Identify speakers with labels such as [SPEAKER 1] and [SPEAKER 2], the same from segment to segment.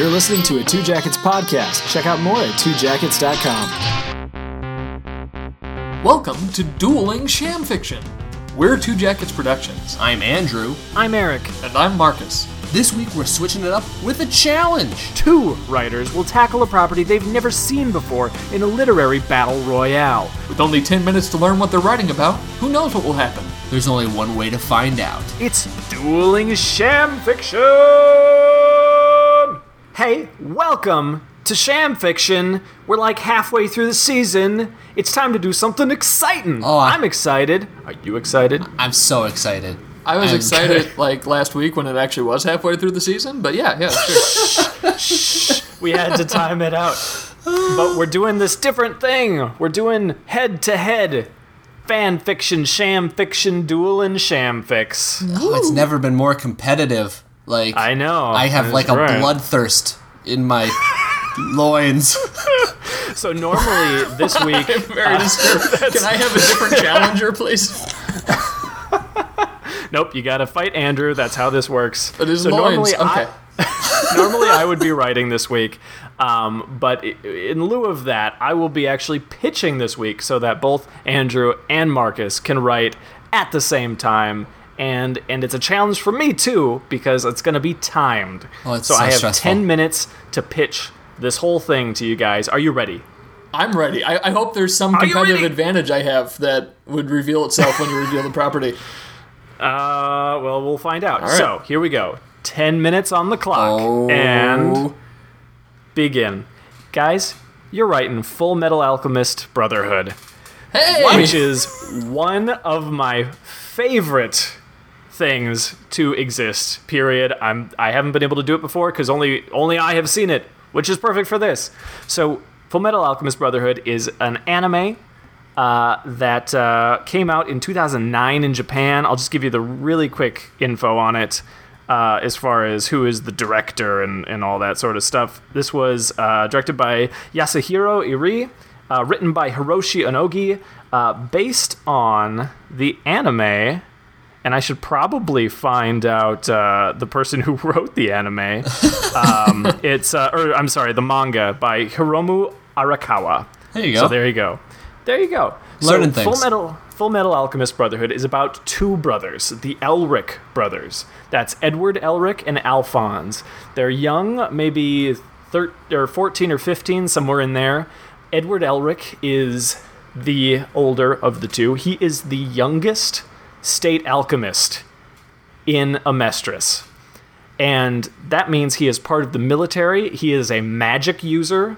[SPEAKER 1] You're listening to a Two Jackets podcast. Check out more at twojackets.com.
[SPEAKER 2] Welcome to Dueling Sham Fiction. We're Two Jackets Productions,
[SPEAKER 3] I'm Andrew.
[SPEAKER 4] I'm Eric.
[SPEAKER 2] and I'm Marcus.
[SPEAKER 3] This week we're switching it up with a challenge.
[SPEAKER 4] Two writers will tackle a property they've never seen before in a literary battle royale.
[SPEAKER 2] With only 10 minutes to learn what they're writing about, who knows what will happen?
[SPEAKER 3] There's only one way to find out.
[SPEAKER 4] It's dueling sham fiction. Hey, welcome to Sham Fiction. We're like halfway through the season. It's time to do something exciting.
[SPEAKER 3] Oh, I-
[SPEAKER 4] I'm excited. Are you excited?
[SPEAKER 3] I'm so excited.
[SPEAKER 2] I was
[SPEAKER 3] I'm-
[SPEAKER 2] excited like last week when it actually was halfway through the season, but yeah, yeah, sure.
[SPEAKER 4] We had to time it out. But we're doing this different thing. We're doing head to head fan fiction, sham fiction, duel and sham fix.
[SPEAKER 3] Oh, it's never been more competitive. Like
[SPEAKER 4] I know.
[SPEAKER 3] I have like a
[SPEAKER 4] right.
[SPEAKER 3] bloodthirst in my loins.
[SPEAKER 4] So normally this week,
[SPEAKER 2] Very disturbed. Can I have a different challenger, please?
[SPEAKER 4] nope, you gotta fight Andrew. That's how this works.
[SPEAKER 2] It is
[SPEAKER 4] so
[SPEAKER 2] loins.
[SPEAKER 4] normally
[SPEAKER 2] Okay.
[SPEAKER 4] I, normally I would be writing this week, um, but in lieu of that, I will be actually pitching this week so that both Andrew and Marcus can write at the same time. And, and it's a challenge for me too because it's going to be timed.
[SPEAKER 3] Oh, it's
[SPEAKER 4] so,
[SPEAKER 3] so
[SPEAKER 4] I have
[SPEAKER 3] stressful.
[SPEAKER 4] 10 minutes to pitch this whole thing to you guys. Are you ready?
[SPEAKER 2] I'm ready. I, I hope there's some
[SPEAKER 4] Are
[SPEAKER 2] competitive advantage I have that would reveal itself when you reveal the property.
[SPEAKER 4] Uh, well, we'll find out.
[SPEAKER 2] right.
[SPEAKER 4] So here we go. 10 minutes on the clock.
[SPEAKER 3] Oh.
[SPEAKER 4] And begin. Guys, you're writing Full Metal Alchemist Brotherhood,
[SPEAKER 2] Hey!
[SPEAKER 4] which is one of my favorite things to exist. Period. I'm I haven't been able to do it before because only only I have seen it, which is perfect for this. So, Full Metal Alchemist Brotherhood is an anime uh, that uh, came out in 2009 in Japan. I'll just give you the really quick info on it uh, as far as who is the director and, and all that sort of stuff. This was uh, directed by Yasuhiro Irie, uh, written by Hiroshi Onogi, uh, based on the anime. And I should probably find out uh, the person who wrote the anime. Um, it's, uh, or I'm sorry, the manga by Hiromu Arakawa.
[SPEAKER 3] There you go.
[SPEAKER 4] So there you go. There you go.
[SPEAKER 3] Learning
[SPEAKER 4] so
[SPEAKER 3] things.
[SPEAKER 4] Full Metal Full Metal Alchemist Brotherhood is about two brothers, the Elric brothers. That's Edward Elric and Alphonse. They're young, maybe thir- or 14 or 15, somewhere in there. Edward Elric is the older of the two. He is the youngest state alchemist in Amestris. And that means he is part of the military. He is a magic user.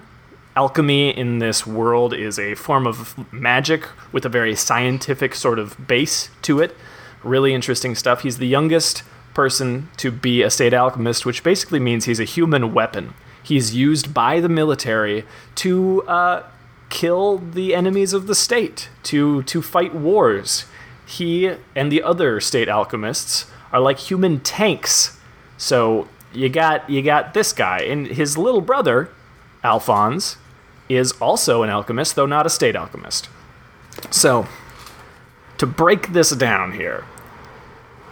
[SPEAKER 4] Alchemy in this world is a form of magic with a very scientific sort of base to it. Really interesting stuff. He's the youngest person to be a state alchemist, which basically means he's a human weapon. He's used by the military to uh, kill the enemies of the state, to to fight wars. He and the other state alchemists are like human tanks. So you got you got this guy and his little brother, Alphonse, is also an alchemist, though not a state alchemist. So to break this down here,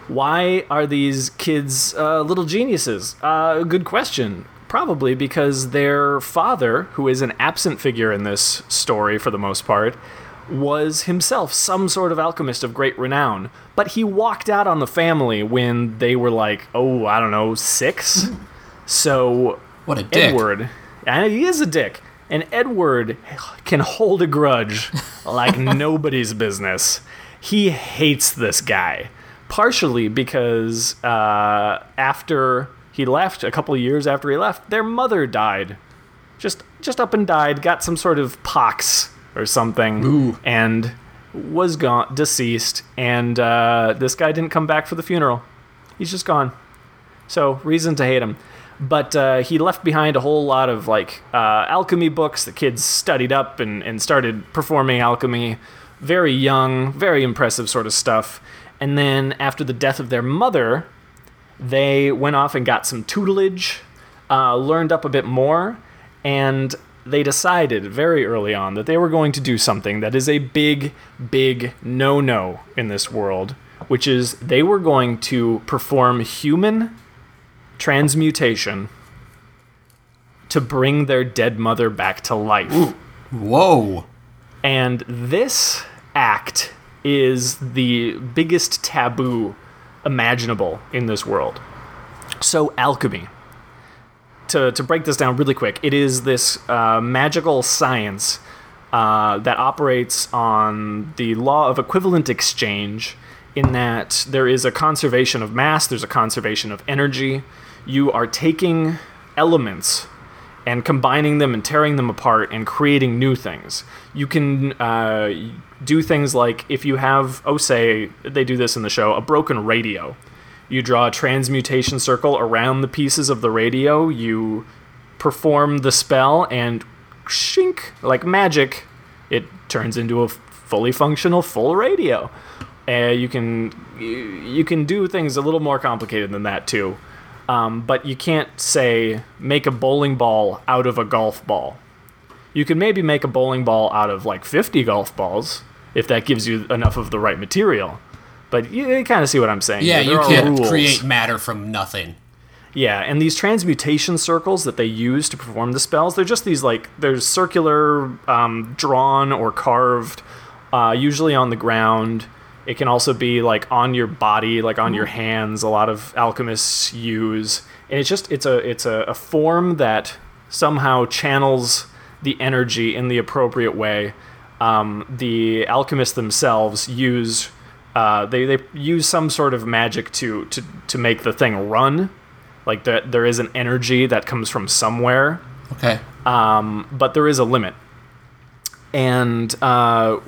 [SPEAKER 4] why are these kids uh, little geniuses? Uh, good question. Probably because their father, who is an absent figure in this story for the most part, was himself some sort of alchemist of great renown. But he walked out on the family when they were like, oh, I don't know, six? so
[SPEAKER 3] What a dick.
[SPEAKER 4] Edward, and he is a dick. And Edward can hold a grudge like nobody's business. He hates this guy, partially because uh, after he left, a couple of years after he left, their mother died. Just, just up and died. Got some sort of pox or something,
[SPEAKER 3] Ooh.
[SPEAKER 4] and was gone, deceased. And uh, this guy didn't come back for the funeral. He's just gone. So reason to hate him. But uh, he left behind a whole lot of like uh, alchemy books. The kids studied up and, and started performing alchemy. Very young, very impressive sort of stuff. And then after the death of their mother, they went off and got some tutelage, uh, learned up a bit more, and they decided very early on that they were going to do something that is a big, big no no in this world, which is they were going to perform human transmutation to bring their dead mother back to life.
[SPEAKER 3] Whoa.
[SPEAKER 4] And this act is the biggest taboo imaginable in this world. So, alchemy. To, to break this down really quick, it is this uh, magical science uh, that operates on the law of equivalent exchange, in that there is a conservation of mass, there's a conservation of energy. You are taking elements and combining them and tearing them apart and creating new things. You can uh, do things like if you have, oh, say, they do this in the show, a broken radio. You draw a transmutation circle around the pieces of the radio, you perform the spell, and shink, like magic, it turns into a fully functional full radio. Uh, you can you, can do things a little more complicated than that too. Um, but you can't say make a bowling ball out of a golf ball. You can maybe make a bowling ball out of like 50 golf balls if that gives you enough of the right material. But you, you kind of see what I'm saying.
[SPEAKER 3] Yeah, you can't create matter from nothing.
[SPEAKER 4] Yeah, and these transmutation circles that they use to perform the spells, they're just these like there's circular, um, drawn or carved, uh, usually on the ground. It can also be like on your body, like on your hands. A lot of alchemists use, and it's just it's a it's a, a form that somehow channels the energy in the appropriate way. Um, the alchemists themselves use uh, they they use some sort of magic to to to make the thing run. Like that there is an energy that comes from somewhere.
[SPEAKER 3] Okay.
[SPEAKER 4] um, but there is a limit. And uh,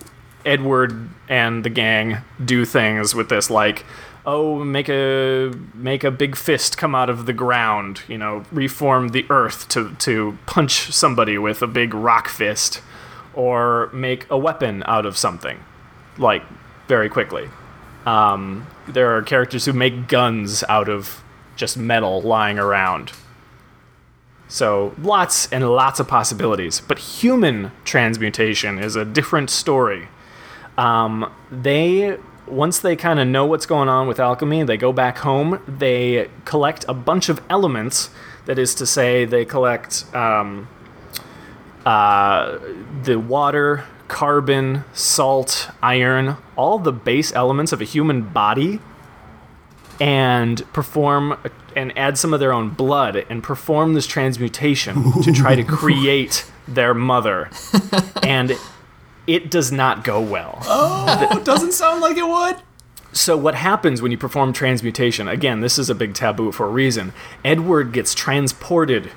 [SPEAKER 4] edward and the gang do things with this like oh make a make a big fist come out of the ground you know reform the earth to to punch somebody with a big rock fist or make a weapon out of something. Like very quickly um, there are characters who make guns out of just metal lying around. So lots and lots of possibilities. But human transmutation is a different story. Um, they once they kind of know what's going on with alchemy, they go back home. They collect a bunch of elements. That is to say, they collect um, uh, the water, carbon, salt, iron, all the base elements of a human body, and perform and add some of their own blood and perform this transmutation to try to create their mother. And it does not go well.
[SPEAKER 3] Oh, it doesn't sound like it would.
[SPEAKER 4] So what happens when you perform transmutation? Again, this is a big taboo for a reason. Edward gets transported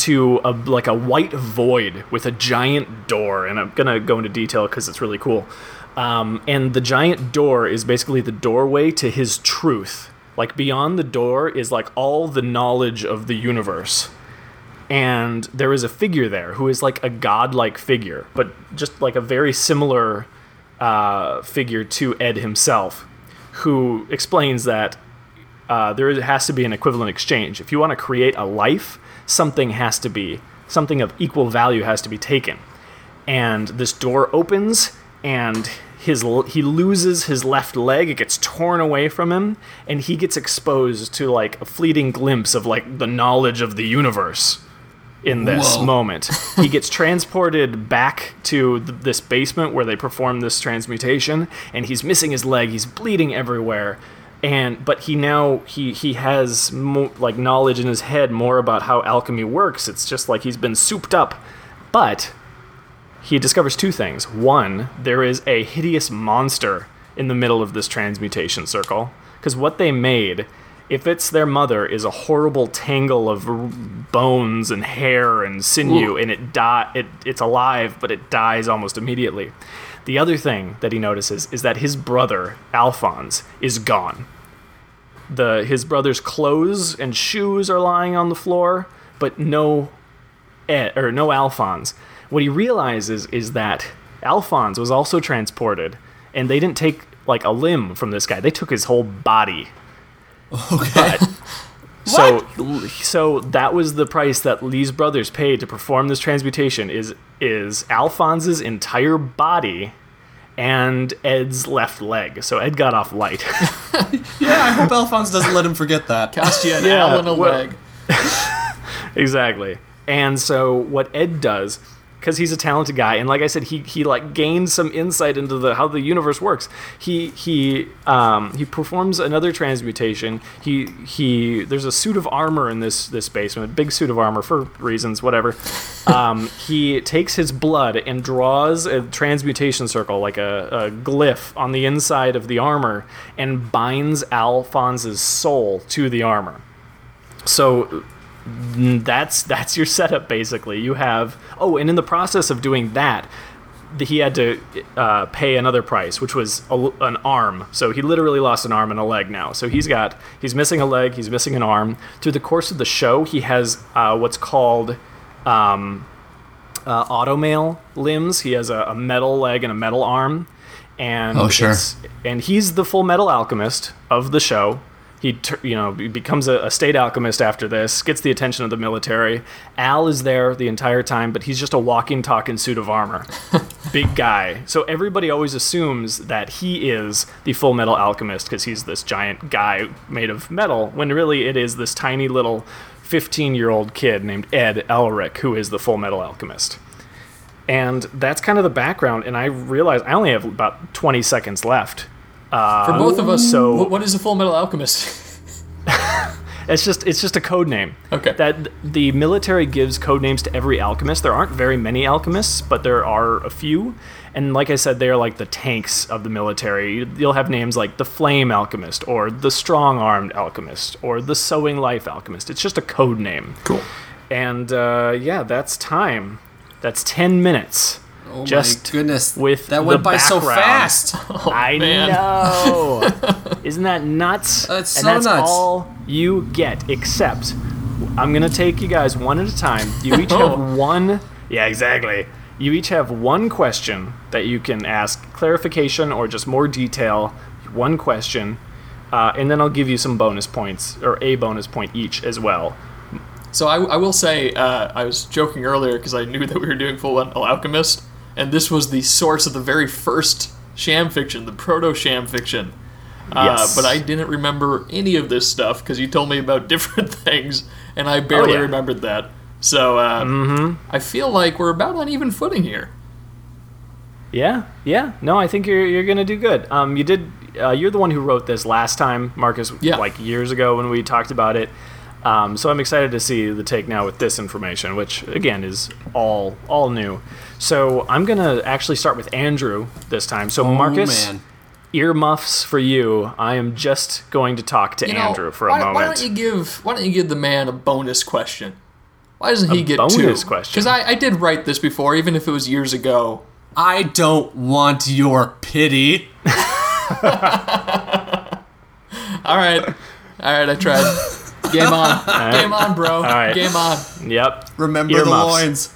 [SPEAKER 4] to a like a white void with a giant door, and I'm gonna go into detail because it's really cool. Um, and the giant door is basically the doorway to his truth. Like beyond the door is like all the knowledge of the universe. And there is a figure there who is like a godlike figure, but just like a very similar uh, figure to Ed himself, who explains that uh, there has to be an equivalent exchange. If you want to create a life, something has to be, something of equal value has to be taken. And this door opens, and his he loses his left leg. It gets torn away from him, and he gets exposed to like a fleeting glimpse of like the knowledge of the universe in this
[SPEAKER 3] Whoa.
[SPEAKER 4] moment. he gets transported back to th- this basement where they perform this transmutation, and he's missing his leg. He's bleeding everywhere, and but he now he he has mo- like knowledge in his head more about how alchemy works. It's just like he's been souped up, but he discovers two things. One, there is a hideous monster in the middle of this transmutation circle. Because what they made, if it's their mother, is a horrible tangle of r- bones and hair and sinew, and it die. It, it's alive, but it dies almost immediately. The other thing that he notices is that his brother Alphonse is gone. The his brother's clothes and shoes are lying on the floor, but no Ed, or no Alphonse. What he realizes is that Alphonse was also transported, and they didn't take like a limb from this guy. They took his whole body.
[SPEAKER 3] Okay.
[SPEAKER 4] So, so that was the price that Lee's brothers paid to perform this transmutation. Is is Alphonse's entire body and Ed's left leg. So Ed got off light.
[SPEAKER 3] yeah, I hope Alphonse doesn't let him forget that.
[SPEAKER 2] Cost you an
[SPEAKER 4] Yeah,
[SPEAKER 2] Al and a
[SPEAKER 4] well-
[SPEAKER 2] leg.
[SPEAKER 4] exactly. And so what Ed does, because he's a talented guy, and like I said, he he like gained some insight into the how the universe works. He he um, he performs another transmutation. He he there's a suit of armor in this this basement, a big suit of armor for reasons, whatever. Um, he takes his blood and draws a transmutation circle, like a, a glyph, on the inside of the armor, and binds Alphonse's soul to the armor. So that's that's your setup basically. You have oh, and in the process of doing that, he had to uh, pay another price, which was a an arm. So he literally lost an arm and a leg now. So he's got he's missing a leg, he's missing an arm. Through the course of the show, he has uh, what's called um, uh, automail limbs. He has a, a metal leg and a metal arm, and
[SPEAKER 3] Oh, sure.
[SPEAKER 4] and he's the Full Metal Alchemist of the show. He, you know, becomes a, a state alchemist after this, gets the attention of the military. Al is there the entire time, but he's just a walking, talking suit of armor. Big guy. So everybody always assumes that he is the Full Metal Alchemist because he's this giant guy made of metal, when really it is this tiny little 15 year old kid named Ed Elric who is the Full Metal Alchemist. And that's kind of the background. And I realize I only have about 20 seconds left.
[SPEAKER 2] For both of us,
[SPEAKER 4] so-
[SPEAKER 2] so what is a Full Metal Alchemist?
[SPEAKER 4] It's just it's just a code name.
[SPEAKER 2] Okay.
[SPEAKER 4] That the military gives code names to every alchemist. There aren't very many alchemists, but there are a few. And like I said, they are like the tanks of the military. You'll have names like the Flame Alchemist, or the Strong Armed Alchemist, or the Sewing Life Alchemist. It's just a code name.
[SPEAKER 2] cool.
[SPEAKER 4] And uh, yeah, that's time. That's ten minutes.
[SPEAKER 3] Oh
[SPEAKER 4] Just
[SPEAKER 3] my goodness.
[SPEAKER 4] with
[SPEAKER 3] that went
[SPEAKER 4] the
[SPEAKER 3] by so
[SPEAKER 4] background.
[SPEAKER 3] fast.
[SPEAKER 4] I
[SPEAKER 2] man.
[SPEAKER 4] know. Isn't that nuts?
[SPEAKER 3] That's
[SPEAKER 4] and
[SPEAKER 3] so
[SPEAKER 4] that's
[SPEAKER 3] nuts.
[SPEAKER 4] all you get, except I'm gonna take you guys one at a time. You each
[SPEAKER 2] Oh.
[SPEAKER 4] have one. Yeah, exactly. You each have one question that you can ask clarification or just more detail. One question, uh, and then I'll give you some bonus points or a bonus point each as well.
[SPEAKER 2] So I, I will say, uh, I was joking earlier because I knew that we were doing Full Metal Alchemist, and this was the source of the very first sham fiction, the proto sham fiction. Uh,
[SPEAKER 4] Yes.
[SPEAKER 2] but I didn't remember any of this stuff because you told me about different things, and I barely
[SPEAKER 4] Oh, yeah.
[SPEAKER 2] remembered that. So uh, I feel like we're about on even footing here.
[SPEAKER 4] Yeah, yeah. No, I think you're you're gonna do good. Um, you did. Uh, you're the one who wrote this last time, Marcus.
[SPEAKER 2] Yeah.
[SPEAKER 4] Like years ago when we talked about it. Um, so I'm excited to see the take now with this information, which again is all all new. So I'm gonna actually start with Andrew this time. So oh, Marcus,
[SPEAKER 3] Oh, man.
[SPEAKER 4] earmuffs for you. I am just going to talk to
[SPEAKER 2] You know,
[SPEAKER 4] Andrew for a
[SPEAKER 2] why,
[SPEAKER 4] moment.
[SPEAKER 2] Why don't you give Why don't you give the man a bonus question? Why doesn't he get two?
[SPEAKER 4] bonus question?
[SPEAKER 2] Because I, I did write this before, even if it was years ago.
[SPEAKER 3] I don't want your pity.
[SPEAKER 2] All right, all right, I tried. Game on, game on, bro.
[SPEAKER 4] right.
[SPEAKER 2] Game on.
[SPEAKER 4] Yep.
[SPEAKER 3] Remember the loins.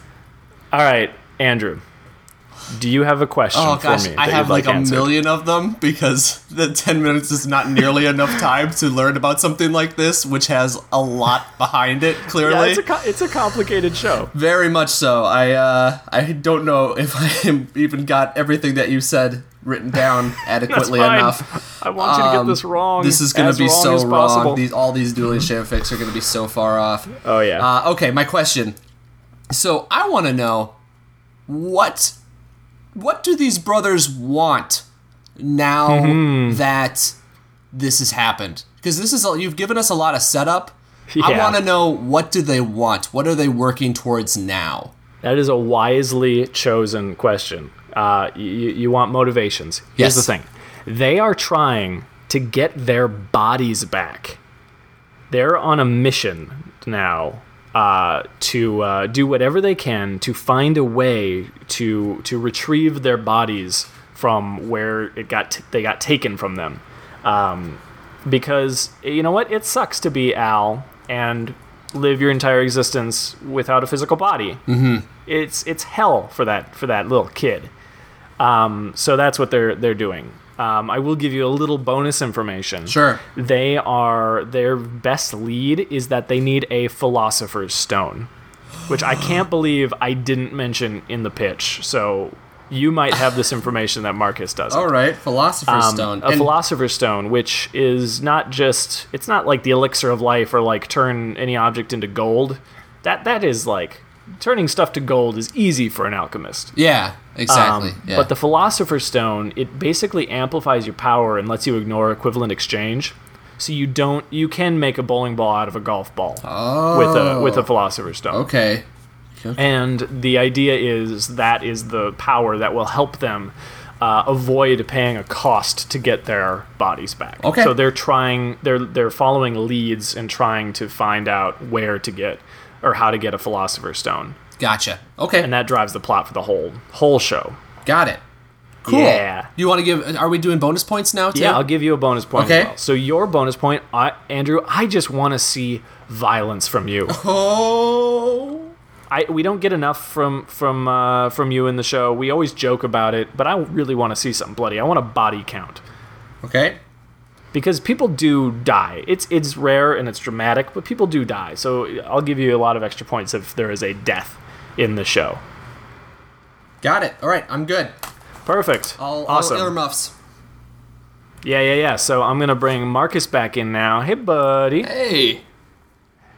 [SPEAKER 4] All right, Andrew. Do you have a question
[SPEAKER 3] Oh
[SPEAKER 4] for
[SPEAKER 3] gosh,
[SPEAKER 4] me?
[SPEAKER 3] I have
[SPEAKER 4] you'd
[SPEAKER 3] like, a million of them because the 10 minutes is not nearly enough time to learn about something like this, which has a lot behind it,
[SPEAKER 4] Yeah,
[SPEAKER 3] clearly.
[SPEAKER 4] it's a co- it's a complicated show.
[SPEAKER 3] Very much so. I uh, I don't know if I even got everything that you said written down adequately enough.
[SPEAKER 4] I want you to get
[SPEAKER 3] Um,
[SPEAKER 4] this wrong.
[SPEAKER 3] This is going to be
[SPEAKER 4] wrong
[SPEAKER 3] so wrong.
[SPEAKER 4] possible.
[SPEAKER 3] These all these dueling fanfics are going to be so far off.
[SPEAKER 4] oh yeah.
[SPEAKER 3] Uh, okay, my question. So I want to know what what do these brothers want now
[SPEAKER 4] Mm-hmm.
[SPEAKER 3] that this has happened? Because this is a, you've given us a lot of setup. I want to know what do they want? What are they working towards now?
[SPEAKER 4] that is a wisely chosen question. Uh, you, you want motivations. Here's
[SPEAKER 3] Yes.
[SPEAKER 4] the thing: they are trying to get their bodies back. They're on a mission now uh, to uh, do whatever they can to find a way to to retrieve their bodies from where it got t- they got taken from them. Um, because you know what, it sucks to be Al and live your entire existence without a physical body. Mm-hmm. It's it's hell for that for that little kid. Um, so that's what they're they're doing. Um, I will give you a little bonus information.
[SPEAKER 3] Sure.
[SPEAKER 4] They are their best lead is that they need a philosopher's stone, which I can't believe I didn't mention in the pitch. So you might have this information that Marcus doesn't.
[SPEAKER 3] All right, Philosopher's
[SPEAKER 4] Um,
[SPEAKER 3] Stone.
[SPEAKER 4] A
[SPEAKER 3] And-
[SPEAKER 4] philosopher's stone, which is not just it's not like the elixir of life or like turn any object into gold. that that is like turning stuff to gold is easy for an alchemist.
[SPEAKER 3] Yeah, exactly.
[SPEAKER 4] Um,
[SPEAKER 3] yeah.
[SPEAKER 4] But the Philosopher's Stone, it basically amplifies your power and lets you ignore equivalent exchange. So you don't, you can make a bowling ball out of a golf ball with a with a Philosopher's Stone.
[SPEAKER 3] Oh. okay.
[SPEAKER 4] And the idea is that is the power that will help them uh, avoid paying a cost to get their bodies back.
[SPEAKER 3] Okay.
[SPEAKER 4] So they're trying, they're they're following leads and trying to find out where to get or how to get a Philosopher's Stone,
[SPEAKER 3] Gotcha. Okay.
[SPEAKER 4] and that drives the plot for the whole whole show.
[SPEAKER 3] Got it. Cool.
[SPEAKER 4] Yeah.
[SPEAKER 3] You want to give? Are we doing bonus points now? Too?
[SPEAKER 4] Yeah, I'll give you a bonus point.
[SPEAKER 3] Okay.
[SPEAKER 4] As well. So your bonus point, I, Andrew, I just want to see violence from you.
[SPEAKER 3] Oh.
[SPEAKER 4] I we don't get enough from from uh, from you in the show. We always joke about it, but I really want to see something bloody. I want a body count
[SPEAKER 3] Okay.
[SPEAKER 4] Because people do die. It's it's rare and it's dramatic, but people do die. So I'll give you a lot of extra points if there is a death in the show.
[SPEAKER 3] Got it. All right. I'm good.
[SPEAKER 4] Perfect.
[SPEAKER 3] All,
[SPEAKER 4] awesome.
[SPEAKER 3] all earmuffs.
[SPEAKER 4] yeah, yeah, yeah. So I'm gonna bring Marcus back in now. Hey, buddy.
[SPEAKER 2] Hey,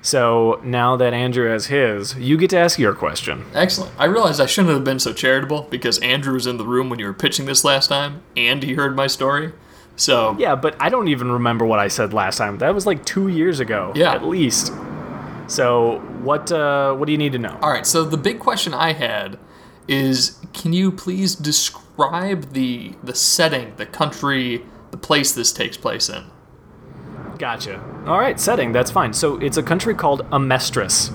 [SPEAKER 4] So now that Andrew has his, you get to ask your question.
[SPEAKER 2] excellent. I realized I shouldn't have been so charitable because Andrew was in the room when you were pitching this last time, and he heard my story. So
[SPEAKER 4] Yeah, but I don't even remember what I said last time. That was like two years ago,
[SPEAKER 2] Yeah.
[SPEAKER 4] at least. So what uh, what do you need to know?
[SPEAKER 2] All right, so the big question I had is can you please describe the the setting, the country, the place this takes place in?
[SPEAKER 4] Gotcha. All right, setting. That's fine. So it's a country called Amestris.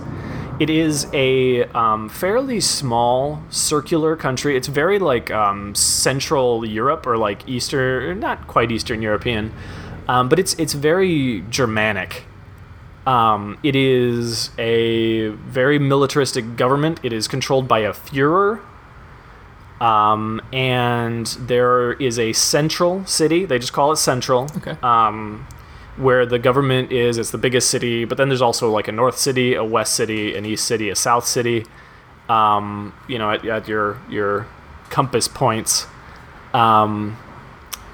[SPEAKER 4] It is a um, fairly small circular country. It's very like um, Central Europe or like Eastern, not quite Eastern European, um, but it's it's very Germanic. Um, it is a very militaristic government. It is controlled by a Führer. Um, and there is a central city. They just call it central.
[SPEAKER 2] Okay.
[SPEAKER 4] Um, where the government is, it's the biggest city, but then there's also like a north city, a west city, an east city, a south city. Um, you know, at, at your your compass points. Um,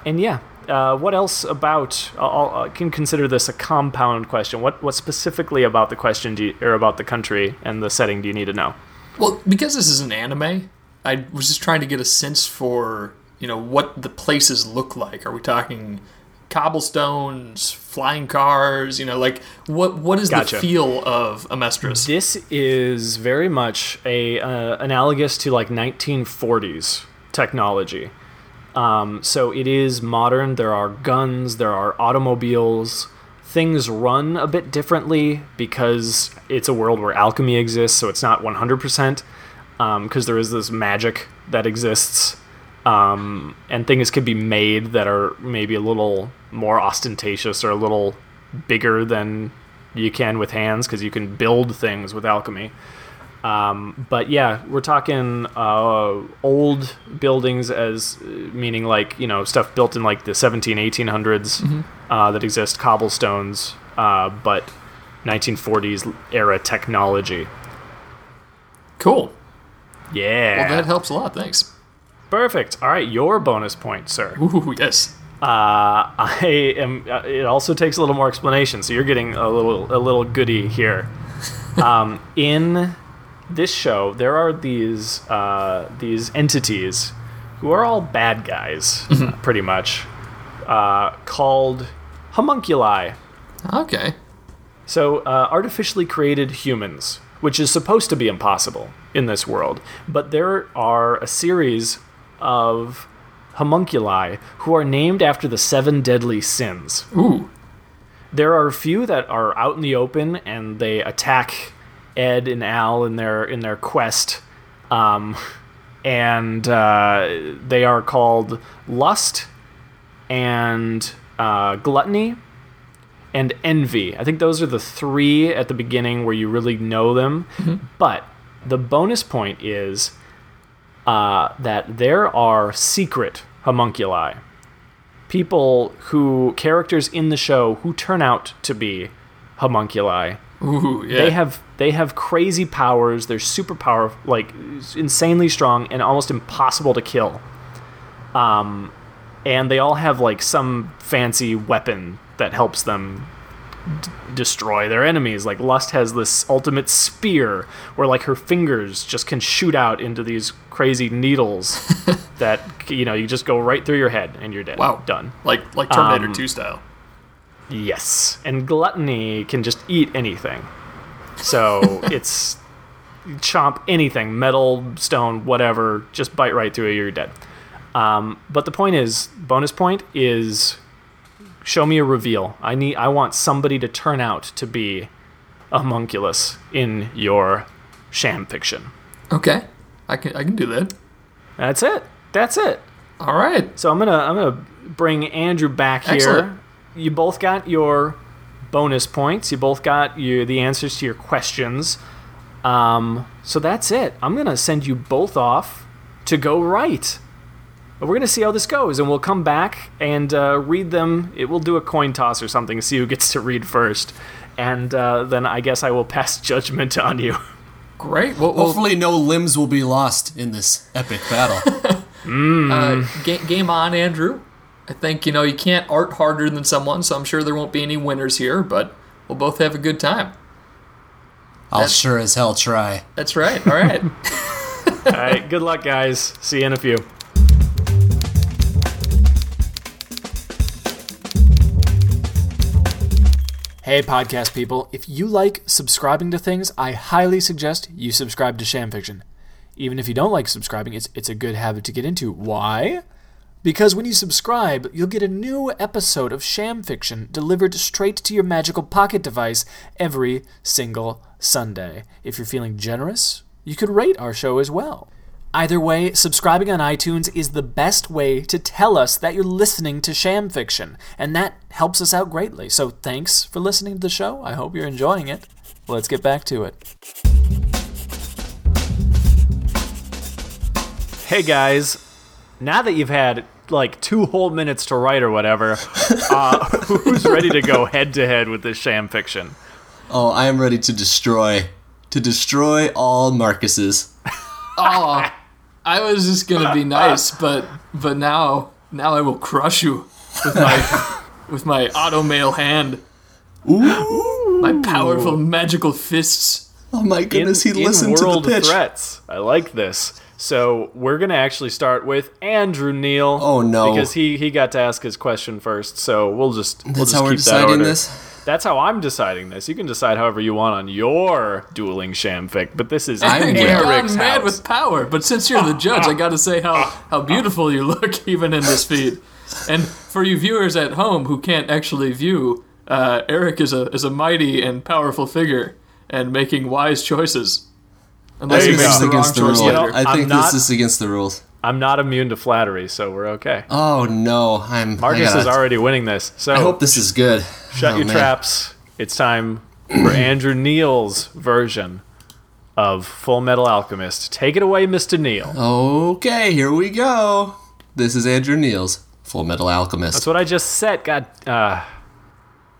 [SPEAKER 4] and yeah, uh, what else about? I'll, I can consider this a compound question. What what specifically about the question do you, or about the country and the setting do you need to know?
[SPEAKER 2] Well, because this is an anime, I was just trying to get a sense for, you know, what the places look like. Are we talking cobblestones, flying cars, you know, like what what is
[SPEAKER 4] Gotcha.
[SPEAKER 2] the feel of Amestris?
[SPEAKER 4] This is very much a uh, analogous to like 1940s technology. Um, so it is modern. There are guns. There are automobiles. Things run a bit differently because it's a world where alchemy exists. So it's not 100% because there is this magic that exists. Um, and things can be made that are maybe a little more ostentatious or a little bigger than you can with hands because you can build things with alchemy. Um, but yeah, we're talking uh, old buildings as meaning like you know stuff built in like the 17 1800s uh, that exist cobblestones uh, but 1940s era technology
[SPEAKER 2] Cool.
[SPEAKER 4] yeah
[SPEAKER 2] Well, that helps a lot. Thanks.
[SPEAKER 4] perfect all right your bonus point sir
[SPEAKER 2] Ooh, yes.
[SPEAKER 4] Uh, I am. Uh, it also takes a little more explanation, so you're getting a little a little goody here. Um, in this show, there are these uh, these entities who are all bad guys, pretty much, uh, called homunculi.
[SPEAKER 2] Okay.
[SPEAKER 4] So, uh, artificially created humans, which is supposed to be impossible in this world. But there are a series of homunculi who are named after the seven deadly sins.
[SPEAKER 2] Ooh.
[SPEAKER 4] There are a few that are out in the open and they attack Ed and Al in their in their quest, um, and uh, they are called lust and uh, gluttony and envy. I think those are the three at the beginning where you really know them. But the bonus point is uh, that there are secret homunculi people who characters in the show who turn out to be homunculi.
[SPEAKER 2] Ooh, yeah.
[SPEAKER 4] They have they have crazy powers. They're super powerful, like insanely strong and almost impossible to kill. Um, and they all have like some fancy weapon that helps them d- destroy their enemies. Like Lust has this ultimate spear where like her fingers just can shoot out into these crazy needles that you know you just go right through your head and you're dead.
[SPEAKER 2] Wow.
[SPEAKER 4] done.
[SPEAKER 2] Like like Terminator
[SPEAKER 4] Um,
[SPEAKER 2] 2 style.
[SPEAKER 4] Yes, and gluttony can just eat anything. So it's chomp anything, metal, stone, whatever, just bite right through it, you're dead. Um, but the point is, bonus point is show me a reveal. I need, I want somebody to turn out to be a homunculus in your sham fiction.
[SPEAKER 2] Okay. I can I can do that.
[SPEAKER 4] That's it. That's it.
[SPEAKER 2] All right.
[SPEAKER 4] So I'm gonna I'm gonna bring Andrew back here.
[SPEAKER 2] Excellent.
[SPEAKER 4] You both got your bonus points. You both got your the answers to your questions. Um, so that's it. I'm gonna send you both off to go right. We're gonna see how this goes, and we'll come back and uh, read them. It will do a coin toss or something, see who gets to read first, and uh, then I guess I will pass judgment on you.
[SPEAKER 2] Great. Well, well
[SPEAKER 3] Hopefully, no limbs will be lost in this epic battle.
[SPEAKER 2] uh, ga- game on, Andrew. I think you know you can't art harder than someone, so I'm sure there won't be any winners here, but we'll both have a good time.
[SPEAKER 3] I'll sure as hell try.
[SPEAKER 2] That's right. All right.
[SPEAKER 4] All right, good luck, guys. See you in a few.
[SPEAKER 1] Hey, podcast people, if you like subscribing to things, I highly suggest you subscribe to Sham Fiction. Even if you don't like subscribing, it's, it's a good habit to get into. Why? Because when you subscribe, you'll get a new episode of Sham Fiction delivered straight to your magical pocket device every single Sunday. If you're feeling generous, you could rate our show as well. Either way, subscribing on iTunes is the best way to tell us that you're listening to Sham Fiction, and that helps us out greatly. So thanks for listening to the show. I hope you're enjoying it. Let's get back to it.
[SPEAKER 4] Hey guys, now that you've had like two whole minutes to write or whatever, uh, who's ready to go head to head with this sham fiction?
[SPEAKER 3] Oh, I am ready to destroy, to destroy all Marcuses.
[SPEAKER 2] oh, I was just gonna be nice, but but now now I will crush you with my with my auto mail hand,
[SPEAKER 3] Ooh!
[SPEAKER 2] my powerful magical fists.
[SPEAKER 3] Oh my goodness, he listened to the
[SPEAKER 4] world
[SPEAKER 3] pitch.
[SPEAKER 4] threats. I like this. So we're gonna actually start with Andrew Neal.
[SPEAKER 3] Oh, no.
[SPEAKER 4] because he he got to ask his question first. So we'll just we'll
[SPEAKER 3] That's
[SPEAKER 4] just
[SPEAKER 3] how we're
[SPEAKER 4] keep that
[SPEAKER 3] deciding
[SPEAKER 4] order.
[SPEAKER 3] this.
[SPEAKER 4] That's how I'm deciding this. You can decide however you want on your dueling shamfic, but this is
[SPEAKER 3] I'm
[SPEAKER 2] You've
[SPEAKER 3] Yeah.
[SPEAKER 2] Mad
[SPEAKER 4] house.
[SPEAKER 2] with power, but since you're the judge, I gotta say how, how beautiful you look even in this feed. And for you viewers at home who can't actually view, uh, Eric is a is a mighty and powerful figure and making wise choices. Unless
[SPEAKER 4] There
[SPEAKER 2] he
[SPEAKER 4] you
[SPEAKER 2] makes the wrong
[SPEAKER 3] against the
[SPEAKER 2] choice
[SPEAKER 3] rules.
[SPEAKER 4] You.
[SPEAKER 3] I
[SPEAKER 4] I'm
[SPEAKER 3] think
[SPEAKER 4] not-
[SPEAKER 3] this is against the rules.
[SPEAKER 4] I'm not immune to flattery, so we're okay.
[SPEAKER 3] Oh no, I'm.
[SPEAKER 4] Marcus
[SPEAKER 3] gotta-
[SPEAKER 4] is already winning this. So
[SPEAKER 3] I hope this is good.
[SPEAKER 4] shut
[SPEAKER 3] Oh,
[SPEAKER 4] your
[SPEAKER 3] man.
[SPEAKER 4] traps. It's time for Andrew Neal's version of Full Metal Alchemist. Take it away, Mr. Neal.
[SPEAKER 3] Okay, here we go. This is Andrew Neal's Full Metal Alchemist.
[SPEAKER 4] That's what I just said. God, uh,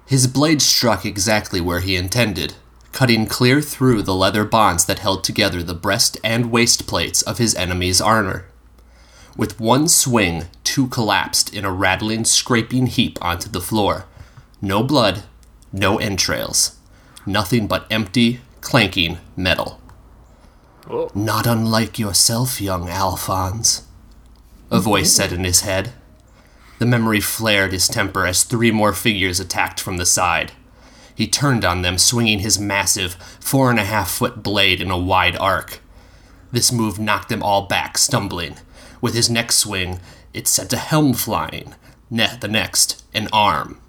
[SPEAKER 3] His blade struck exactly where he intended, cutting clear through the leather bonds that held together the breast and waist plates of his enemy's armor. With one swing, two collapsed in a rattling, scraping heap onto the floor. No blood, no entrails. Nothing but empty, clanking metal.
[SPEAKER 4] Oh.
[SPEAKER 3] Not unlike yourself, young Alphonse, a voice said in his head. The memory flared his temper as three more figures attacked from the side. He turned on them, swinging his massive, four and a half foot blade in a wide arc. This move knocked them all back, stumbling. With his next swing, it sent a helm flying. Ne- the next, an arm.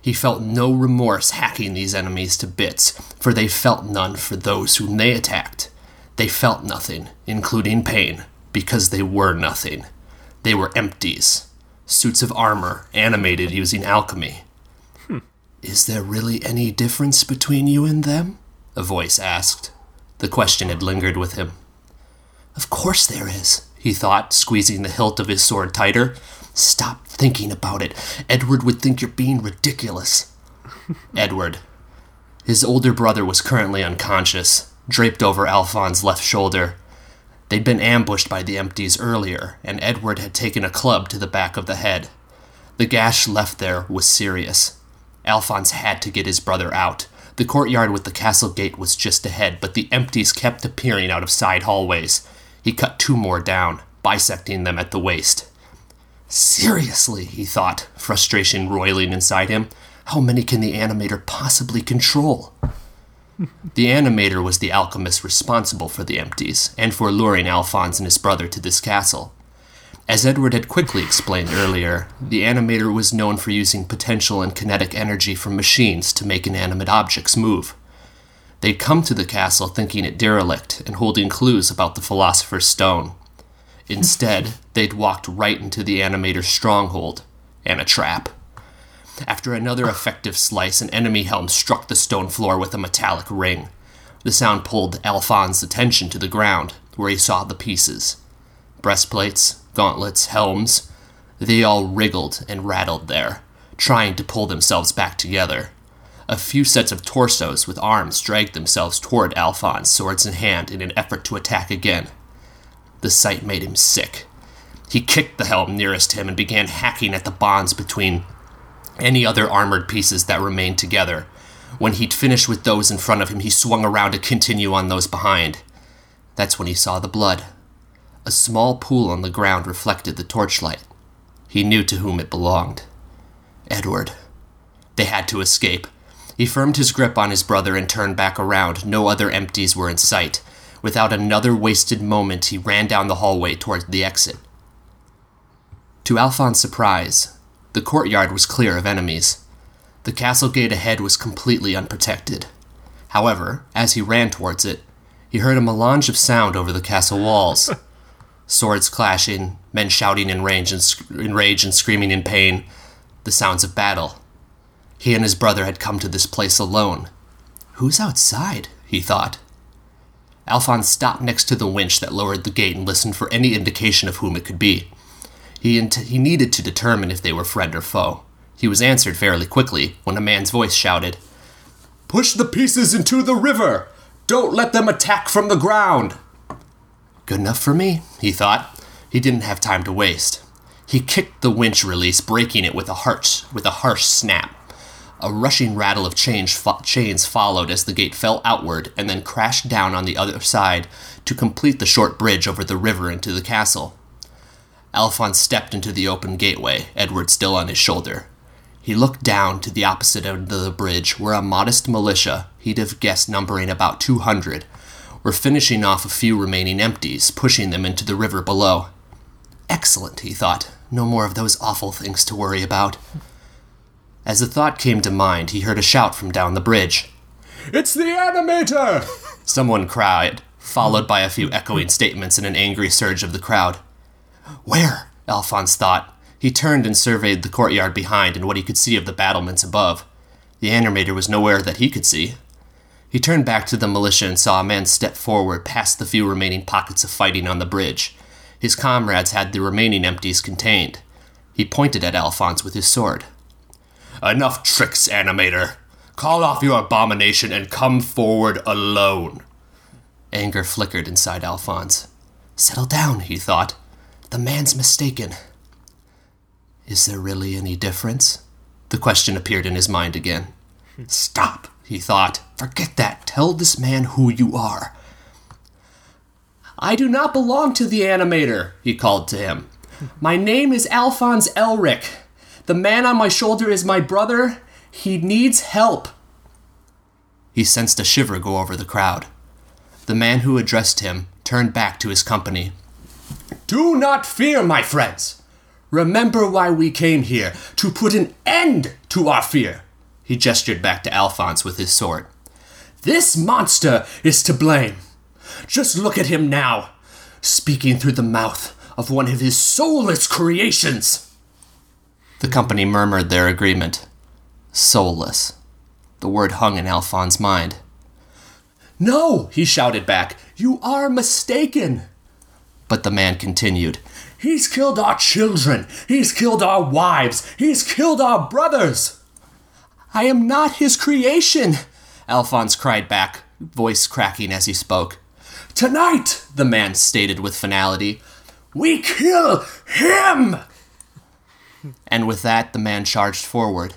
[SPEAKER 3] He felt no remorse hacking these enemies to bits, for they felt none for those whom they attacked. They felt nothing, including pain, because they were nothing. They were empties, suits of armor animated using alchemy. Hmm. Is there really any difference between you and them? A voice asked. The question had lingered with him. Of course there is, he thought, squeezing the hilt of his sword tighter. Stop thinking about it. Edward would think you're being ridiculous. Edward. His older brother was currently unconscious, draped over Alphonse's left shoulder. They'd been ambushed by the empties earlier, and Edward had taken a club to the back of the head. The gash left there was serious. Alphonse had to get his brother out. The courtyard with the castle gate was just ahead, but the empties kept appearing out of side hallways. He cut two more down, bisecting them at the waist. Seriously, he thought, frustration roiling inside him. How many can the animator possibly control? the animator was the alchemist responsible for the empties and for luring Alphonse and his brother to this castle. As Edward had quickly explained earlier, the animator was known for using potential and kinetic energy from machines to make inanimate objects move. They'd come to the castle thinking it derelict and holding clues about the Philosopher's Stone. Instead, they'd walked right into the animator's stronghold and a trap. After another effective slice, an enemy helm struck the stone floor with a metallic ring. The sound pulled Alphonse's attention to the ground, where he saw the pieces breastplates, gauntlets, helms. They all wriggled and rattled there, trying to pull themselves back together. A few sets of torsos with arms dragged themselves toward Alphonse, swords in hand, in an effort to attack again. The sight made him sick. He kicked the helm nearest him and began hacking at the bonds between any other armored pieces that remained together. When he'd finished with those in front of him, he swung around to continue on those behind. That's when he saw the blood. A small pool on the ground reflected the torchlight. He knew to whom it belonged. Edward. They had to escape. He firmed his grip on his brother and turned back around. No other empties were in sight. Without another wasted moment, he ran down the hallway toward the exit. To Alphonse's surprise, the courtyard was clear of enemies. The castle gate ahead was completely unprotected. However, as he ran towards it, he heard a melange of sound over the castle walls. Swords clashing, men shouting in, range and sc- in rage and screaming in pain, the sounds of battle. He and his brother had come to this place alone. Who's outside? he thought. Alphonse stopped next to the winch that lowered the gate and listened for any indication of whom it could be. He, int- he needed to determine if they were friend or foe. He was answered fairly quickly when a man's voice shouted, Push the pieces into the river! Don't let them attack from the ground! Good enough for me, he thought. He didn't have time to waste. He kicked the winch release, breaking it with a harsh, with a harsh snap. A rushing rattle of fo- chains followed as the gate fell outward and then crashed down on the other side to complete the short bridge over the river into the castle. Alphonse stepped into the open gateway, Edward still on his shoulder. He looked down to the opposite end of the bridge, where a modest militia, he'd have guessed numbering about 200, were finishing off a few remaining empties, pushing them into the river below. Excellent, he thought. No more of those awful things to worry about. As the thought came to mind, he heard a shout from down the bridge. It's the animator! Someone cried, followed by a few echoing statements and an angry surge of the crowd. Where? Alphonse thought. He turned and surveyed the courtyard behind and what he could see of the battlements above. The animator was nowhere that he could see. He turned back to the militia and saw a man step forward past the few remaining pockets of fighting on the bridge. His comrades had the remaining empties contained. He pointed at Alphonse with his sword. Enough tricks, animator. Call off your abomination and come forward alone. Anger flickered inside Alphonse. Settle down, he thought. The man's mistaken. Is there really any difference? The question appeared in his mind again. Stop, he thought. Forget that. Tell this man who you are. I do not belong to the animator, he called to him. My name is Alphonse Elric. The man on my shoulder is my brother. He needs help. He sensed a shiver go over the crowd. The man who addressed him turned back to his company. Do not fear, my friends. Remember why we came here to put an end to our fear. He gestured back to Alphonse with his sword. This monster is to blame. Just look at him now, speaking through the mouth of one of his soulless creations. The company murmured their agreement. Soulless. The word hung in Alphonse's mind. No, he shouted back, you are mistaken. But the man continued, He's killed our children. He's killed our wives. He's killed our brothers. I am not his creation, Alphonse cried back, voice cracking as he spoke. Tonight, the man stated with finality, we kill him! And with that, the man charged forward.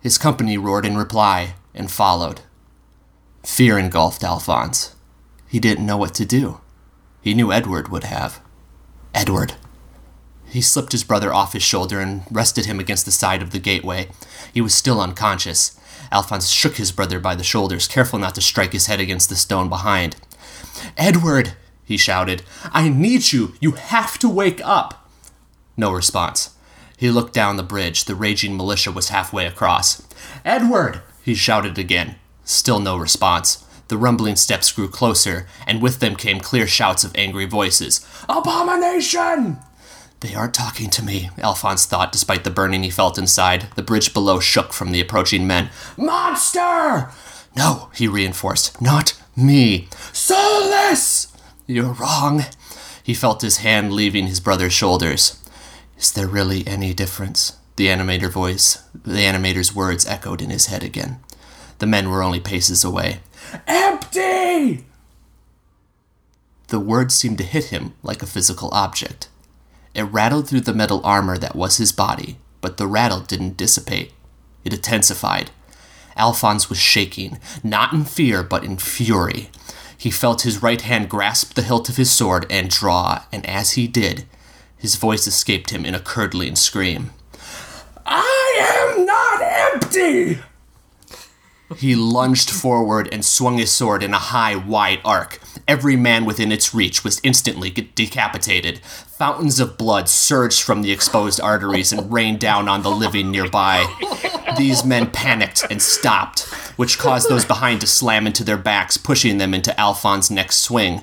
[SPEAKER 3] His company roared in reply and followed. Fear engulfed Alphonse. He didn't know what to do. He knew Edward would have. Edward. He slipped his brother off his shoulder and rested him against the side of the gateway. He was still unconscious. Alphonse shook his brother by the shoulders, careful not to strike his head against the stone behind. Edward, he shouted, I need you. You have to wake up. No response. He looked down the bridge. The raging militia was halfway across. Edward! he shouted again. Still no response. The rumbling steps grew closer, and with them came clear shouts of angry voices. Abomination! They aren't talking to me, Alphonse thought, despite the burning he felt inside. The bridge below shook from the approaching men. Monster! No, he reinforced. Not me. Soulless! You're wrong. He felt his hand leaving his brother's shoulders. Is there really any difference? The animator voice, the animator's words echoed in his head again. The men were only paces away. Empty! The words seemed to hit him like a physical object. It rattled through the metal armor that was his body, but the rattle didn't dissipate. It intensified. Alphonse was shaking, not in fear, but in fury. He felt his right hand grasp the hilt of his sword and draw, and as he did, his voice escaped him in a curdling scream. I am not empty! He lunged forward and swung his sword in a high, wide arc. Every man within its reach was instantly decapitated. Fountains of blood surged from the exposed arteries and rained down on the living nearby. These men panicked and stopped, which caused those behind to slam into their backs, pushing them into Alphonse's next swing.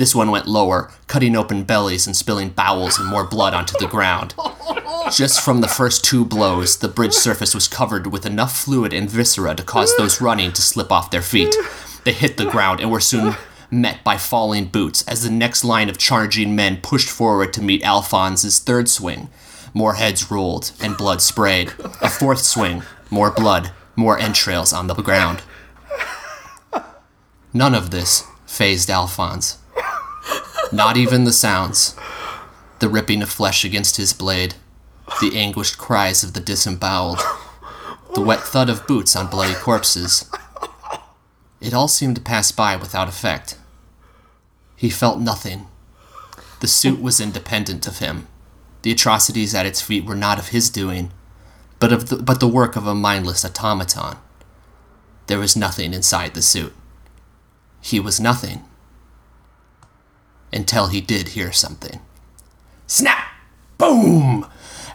[SPEAKER 3] This one went lower, cutting open bellies and spilling bowels and more blood onto the ground. Just from the first two blows, the bridge surface was covered with enough fluid and viscera to cause those running to slip off their feet. They hit the ground and were soon met by falling boots as the next line of charging men pushed forward to meet Alphonse's third swing. More heads rolled and blood sprayed. A fourth swing, more blood, more entrails on the ground. None of this fazed Alphonse. Not even the sounds. The ripping of flesh against his blade, the anguished cries of the disemboweled, the wet thud of boots on bloody corpses. It all seemed to pass by without effect. He felt nothing. The suit was independent of him. The atrocities at its feet were not of his doing, but of the, but the work of a mindless automaton. There was nothing inside the suit. He was nothing. Until he did hear something. Snap! Boom!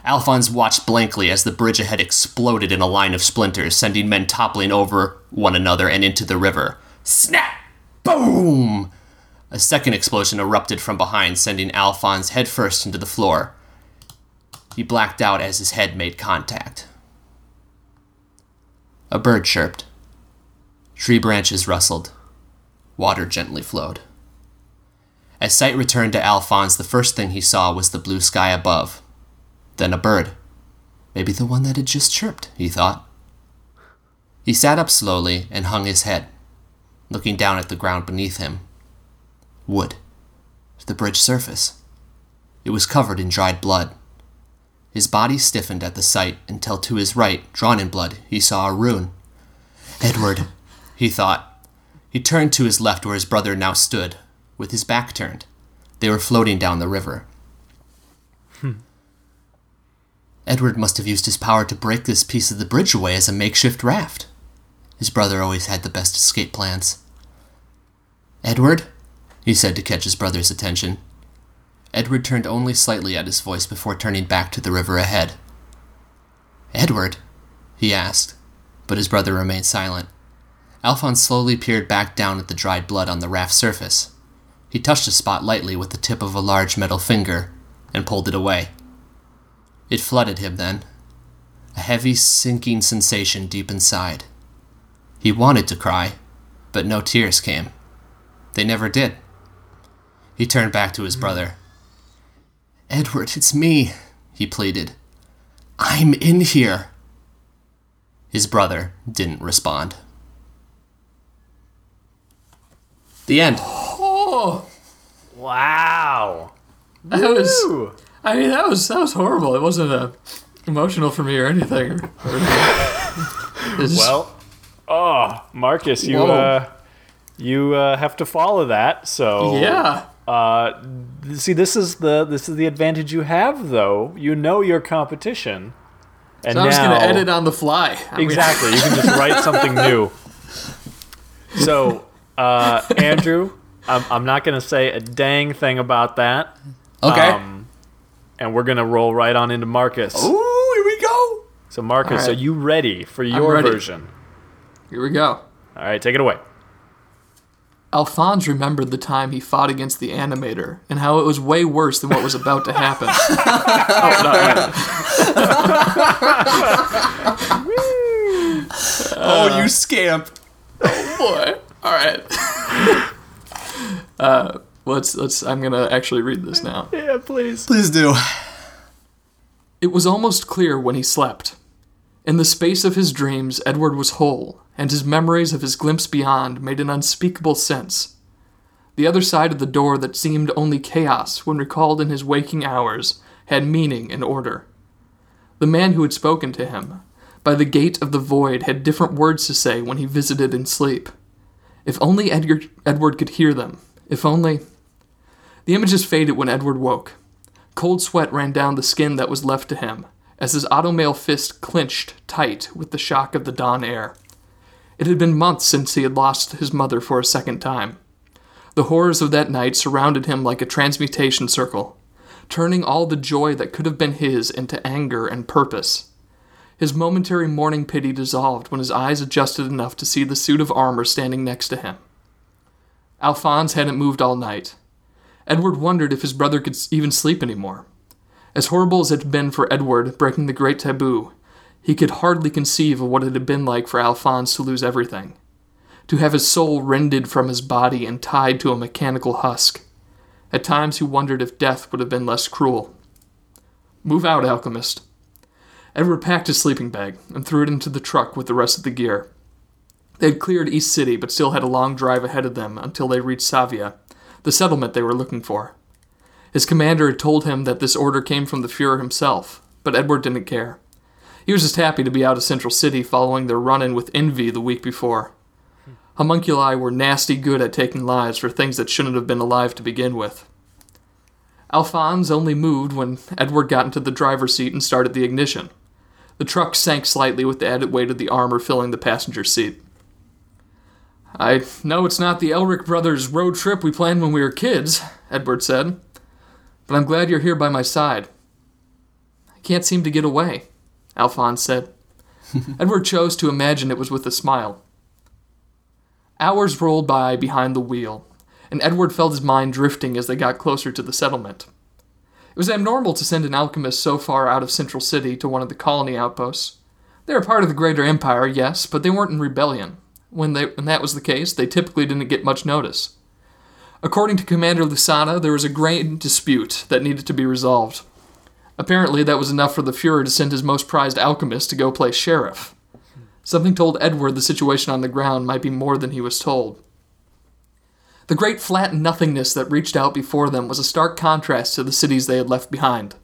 [SPEAKER 3] Alphonse watched blankly as the bridge ahead exploded in a line of splinters, sending men toppling over one another and into the river. Snap! Boom! A second explosion erupted from behind, sending Alphonse headfirst into the floor. He blacked out as his head made contact. A bird chirped. Tree branches rustled. Water gently flowed. As sight returned to Alphonse, the first thing he saw was the blue sky above. Then a bird. Maybe the one that had just chirped, he thought. He sat up slowly and hung his head, looking down at the ground beneath him. Wood. The bridge surface. It was covered in dried blood. His body stiffened at the sight until to his right, drawn in blood, he saw a rune. Edward, he thought. He turned to his left where his brother now stood, with his back turned. They were floating down the river. Hmm. Edward must have used his power to break this piece of the bridge away as a makeshift raft. His brother always had the best escape plans. Edward, he said to catch his brother's attention. Edward turned only slightly at his voice before turning back to the river ahead. Edward? he asked, but his brother remained silent. Alphonse slowly peered back down at the dried blood on the raft's surface. He touched a spot lightly with the tip of a large metal finger and pulled it away. It flooded him then, a heavy sinking sensation deep inside. He wanted to cry, but no tears came. They never did. He turned back to his brother. Edward, it's me, he pleaded. I'm in here. His brother didn't respond. The end.
[SPEAKER 2] Oh,
[SPEAKER 4] Wow.
[SPEAKER 2] that was. I mean, that was that was horrible. It wasn't uh, emotional for me or anything.
[SPEAKER 4] Well, oh, Marcus, you
[SPEAKER 2] Whoa.
[SPEAKER 4] uh, you uh, have to follow that. So
[SPEAKER 2] yeah.
[SPEAKER 4] Uh, see, this is the this is the advantage you have, though. You know your competition, and
[SPEAKER 2] So I'm just gonna edit on the fly. I mean,
[SPEAKER 4] exactly. you can just write something new. So, uh, Andrew, I'm, I'm not gonna say a dang thing about that.
[SPEAKER 3] Okay.
[SPEAKER 4] Um, and we're gonna roll right on into Marcus.
[SPEAKER 3] Ooh, here we go.
[SPEAKER 4] So, Marcus,
[SPEAKER 2] All right.
[SPEAKER 4] are you ready for your
[SPEAKER 2] ready.
[SPEAKER 4] version?
[SPEAKER 2] Here we go.
[SPEAKER 4] All right, take it away.
[SPEAKER 2] Alphonse remembered the time he fought against the animator and how it was way worse than what was about to happen. oh, no, no.
[SPEAKER 3] oh, you scamp.
[SPEAKER 2] Oh, boy. All right. uh, let's let's. I'm gonna actually read this now.
[SPEAKER 4] Yeah, please.
[SPEAKER 3] Please do.
[SPEAKER 2] It was almost clear when he slept. In the space of his dreams, Edward was whole, and his memories of his glimpse beyond made an unspeakable sense. The other side of the door that seemed only chaos when recalled in his waking hours had meaning and order. The man who had spoken to him, by the gate of the void, had different words to say when he visited in sleep. If only Edgar, Edward could hear them. If only. The images faded when Edward woke. Cold sweat ran down the skin that was left to him, as his automail fist clenched tight with the shock of the dawn air. It had been months since he had lost his mother for a second time. The horrors of that night surrounded him like a transmutation circle, turning all the joy that could have been his into anger and purpose. His momentary morning pity dissolved when his eyes adjusted enough to see the suit of armor standing next to him. Alphonse hadn't moved all night. Edward wondered if his brother could even sleep anymore. As horrible as it had been for Edward breaking the great taboo, he could hardly conceive of what it had been like for Alphonse to lose everything. To have his soul rended from his body and tied to a mechanical husk. At times he wondered if death would have been less cruel. Move out, alchemist. Edward packed his sleeping bag and threw it into the truck with the rest of the gear. They had cleared East City, but still had a long drive ahead of them until they reached Savia, the settlement they were looking for. His commander had told him that this order came from the Fuhrer himself, but Edward didn't care. He was just happy to be out of Central City following their run in with Envy the week before. Homunculi were nasty good at taking lives for things that shouldn't have been alive to begin with. Alphonse only moved when Edward got into the driver's seat and started the ignition. The truck sank slightly with the added weight of the armor filling the passenger seat. I know it's not the Elric brothers' road trip we planned when we were kids, Edward said, but I'm glad you're here by my side. I can't seem to get away, Alphonse said. Edward chose to imagine it was with a smile. Hours rolled by behind the wheel, and Edward felt his mind drifting as they got closer to the settlement. It was abnormal to send an alchemist so far out of Central City to one of the colony outposts. They were part of the greater empire, yes, but they weren't in rebellion. When, they, when that was the case, they typically didn't get much notice. According to Commander Lusana, there was a grain dispute that needed to be resolved. Apparently, that was enough for the Fuhrer to send his most prized alchemist to go play sheriff. Something told Edward the situation on the ground might be more than he was told. The great flat nothingness that reached out before them was a stark contrast to the cities they had left behind.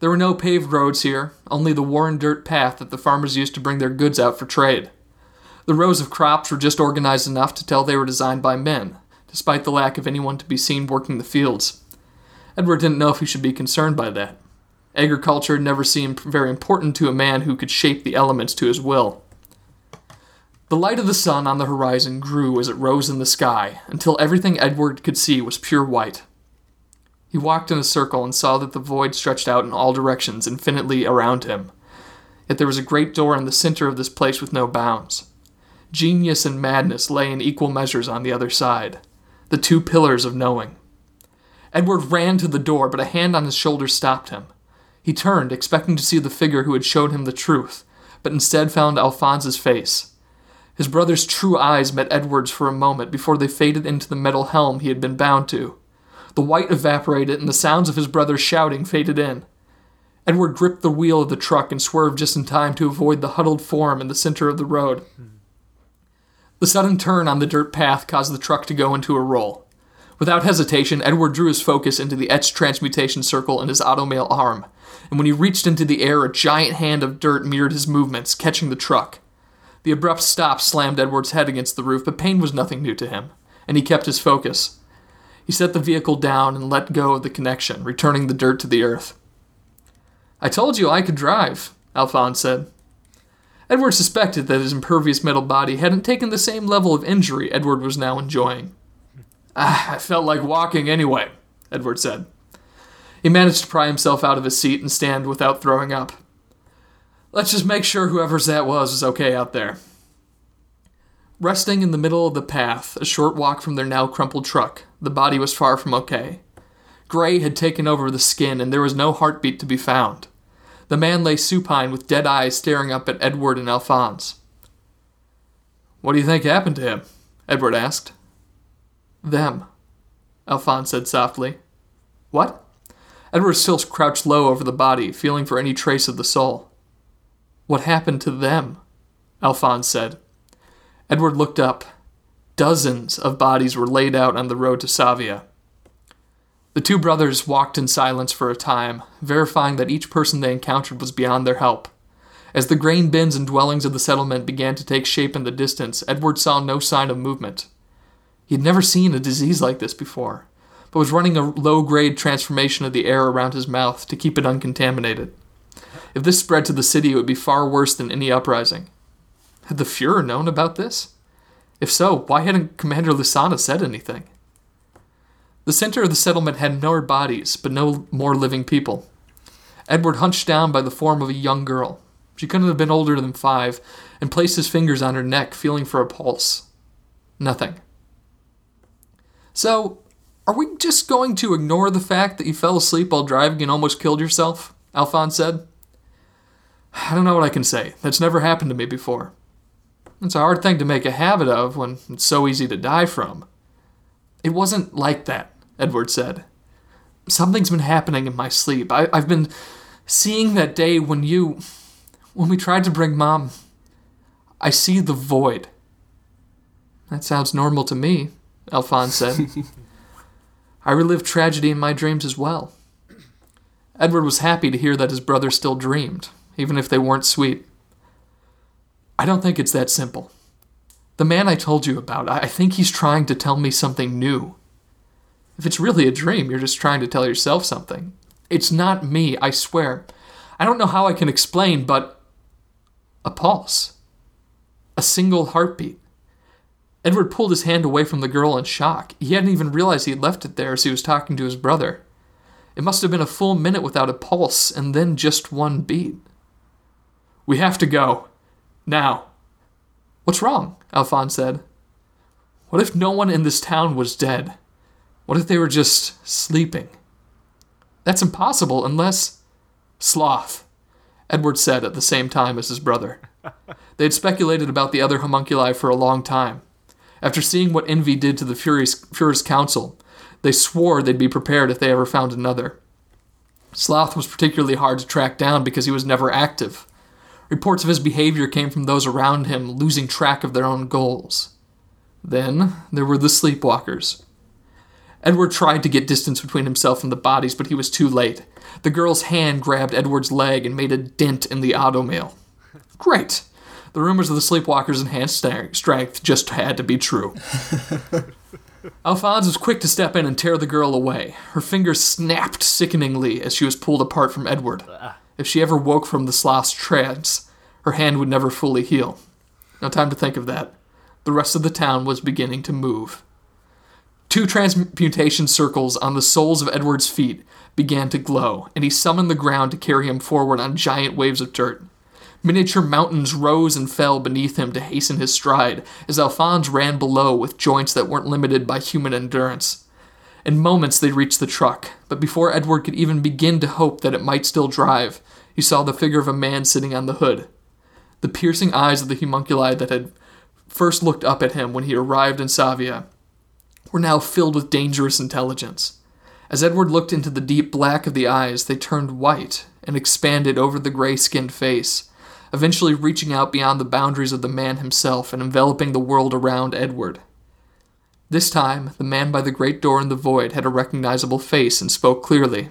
[SPEAKER 2] There were no paved roads here, only the worn dirt path that the farmers used to bring their goods out for trade. The rows of crops were just organized enough to tell they were designed by men, despite the lack of anyone to be seen working the fields. Edward didn't know if he should be concerned by that. Agriculture never seemed very important to a man who could shape the elements to his will. The light of the sun on the horizon grew as it rose in the sky, until everything Edward could see was pure white. He walked in a circle and saw that the void stretched out in all directions infinitely around him. Yet there was a great door in the center of this place with no bounds. Genius and madness lay in equal measures on the other side, the two pillars of knowing. Edward ran to the door, but a hand on his shoulder stopped him. He turned, expecting to see the figure who had showed him the truth, but instead found Alphonse's face. His brother's true eyes met Edward's for a moment before they faded into the metal helm he had been bound to. The white evaporated, and the sounds of his brother's shouting faded in. Edward gripped the wheel of the truck and swerved just in time to avoid the huddled form in the center of the road. Hmm. The sudden turn on the dirt path caused the truck to go into a roll. Without hesitation, Edward drew his focus into the etched transmutation circle in his automail arm, and when he reached into the air, a giant hand of dirt mirrored his movements, catching the truck. The abrupt stop slammed Edward's head against the roof, but pain was nothing new to him, and he kept his focus. He set the vehicle down and let go of the connection, returning the dirt to the earth. I told you I could drive, Alphonse said. Edward suspected that his impervious metal body hadn't taken the same level of injury Edward was now enjoying. Ah, I felt like walking anyway, Edward said. He managed to pry himself out of his seat and stand without throwing up. Let's just make sure whoever's that was is okay out there. Resting in the middle of the path, a short walk from their now crumpled truck, the body was far from okay. Gray had taken over the skin, and there was no heartbeat to be found. The man lay supine with dead eyes staring up at Edward and Alphonse. What do you think happened to him? Edward asked. Them, Alphonse said softly. What? Edward still crouched low over the body, feeling for any trace of the soul. What happened to them? Alphonse said. Edward looked up. Dozens of bodies were laid out on the road to Savia. The two brothers walked in silence for a time, verifying that each person they encountered was beyond their help. As the grain bins and dwellings of the settlement began to take shape in the distance, Edward saw no sign of movement. He had never seen a disease like this before, but was running a low grade transformation of the air around his mouth to keep it uncontaminated. If this spread to the city, it would be far worse than any uprising. Had the Fuhrer known about this? If so, why hadn't Commander Lusana said anything? The center of the settlement had more bodies, but no more living people. Edward hunched down by the form of a young girl. She couldn't have been older than five, and placed his fingers on her neck, feeling for a pulse. Nothing. So, are we just going to ignore the fact that you fell asleep while driving and almost killed yourself? Alphonse said. I don't know what I can say. That's never happened to me before. It's a hard thing to make a habit of when it's so easy to die from. It wasn't like that, Edward said. Something's been happening in my sleep. I, I've been seeing that day when you. when we tried to bring Mom. I see the void. That sounds normal to me, Alphonse said. I relive tragedy in my dreams as well. Edward was happy to hear that his brother still dreamed, even if they weren't sweet. I don't think it's that simple. The man I told you about, I think he's trying to tell me something new. If it's really a dream, you're just trying to tell yourself something. It's not me, I swear. I don't know how I can explain, but. a pulse. A single heartbeat. Edward pulled his hand away from the girl in shock. He hadn't even realized he had left it there as he was talking to his brother. It must have been a full minute without a pulse, and then just one beat. We have to go. Now. What's wrong? Alphonse said. What if no one in this town was dead? What if they were just sleeping? That's impossible unless. Sloth, Edward said at the same time as his brother. They had speculated about the other homunculi for a long time. After seeing what envy did to the Furies, Fuhrer's council, they swore they'd be prepared if they ever found another. Sloth was particularly hard to track down because he was never active. Reports of his behavior came from those around him losing track of their own goals. Then there were the sleepwalkers. Edward tried to get distance between himself and the bodies, but he was too late. The girl's hand grabbed Edward's leg and made a dent in the automail. Great! The rumors of the sleepwalkers' enhanced strength just had to be true. Alphonse was quick to step in and tear the girl away. Her fingers snapped sickeningly as she was pulled apart from Edward. Ah. If she ever woke from the sloth's trance, her hand would never fully heal. No time to think of that. The rest of the town was beginning to move. Two transmutation circles on the soles of Edward's feet began to glow, and he summoned the ground to carry him forward on giant waves of dirt. Miniature mountains rose and fell beneath him to hasten his stride, as Alphonse ran below with joints that weren't limited by human endurance. In moments they reached the truck, but before Edward could even begin to hope that it might still drive, he saw the figure of a man sitting on the hood. The piercing eyes of the homunculi that had first looked up at him when he arrived in Savia were now filled with dangerous intelligence. As Edward looked into the deep black of the eyes, they turned white and expanded over the gray skinned face, eventually reaching out beyond the boundaries of the man himself and enveloping the world around Edward. This time, the man by the great door in the void had a recognizable face and spoke clearly.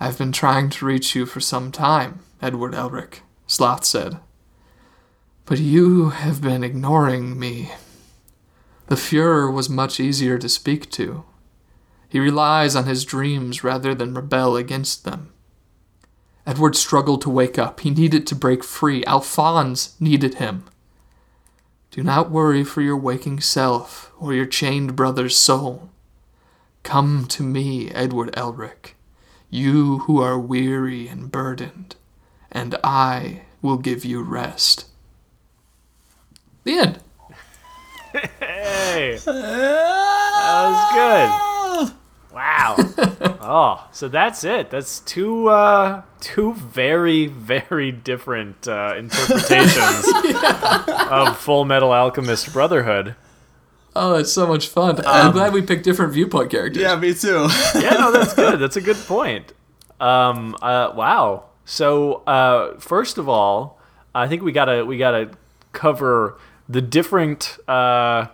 [SPEAKER 2] I've been trying to reach you for some time, Edward Elric, Sloth said. But you have been ignoring me. The Fuhrer was much easier to speak to. He relies on his dreams rather than rebel against them. Edward struggled to wake up. He needed to break free. Alphonse needed him. Do not worry for your waking self or your chained brother's soul. Come to me, Edward Elric, you who are weary and burdened, and I will give you rest. The end.
[SPEAKER 4] Hey, that was good. Wow. oh, so that's it. That's two uh, two very very different uh, interpretations of Full Metal Alchemist Brotherhood.
[SPEAKER 2] Oh, it's so much fun. I'm glad we picked different viewpoint characters.
[SPEAKER 3] Yeah, me too.
[SPEAKER 4] Yeah, no, that's good. That's a good point. Um, uh, wow. So uh, first of all, I think we gotta we gotta cover the different uh,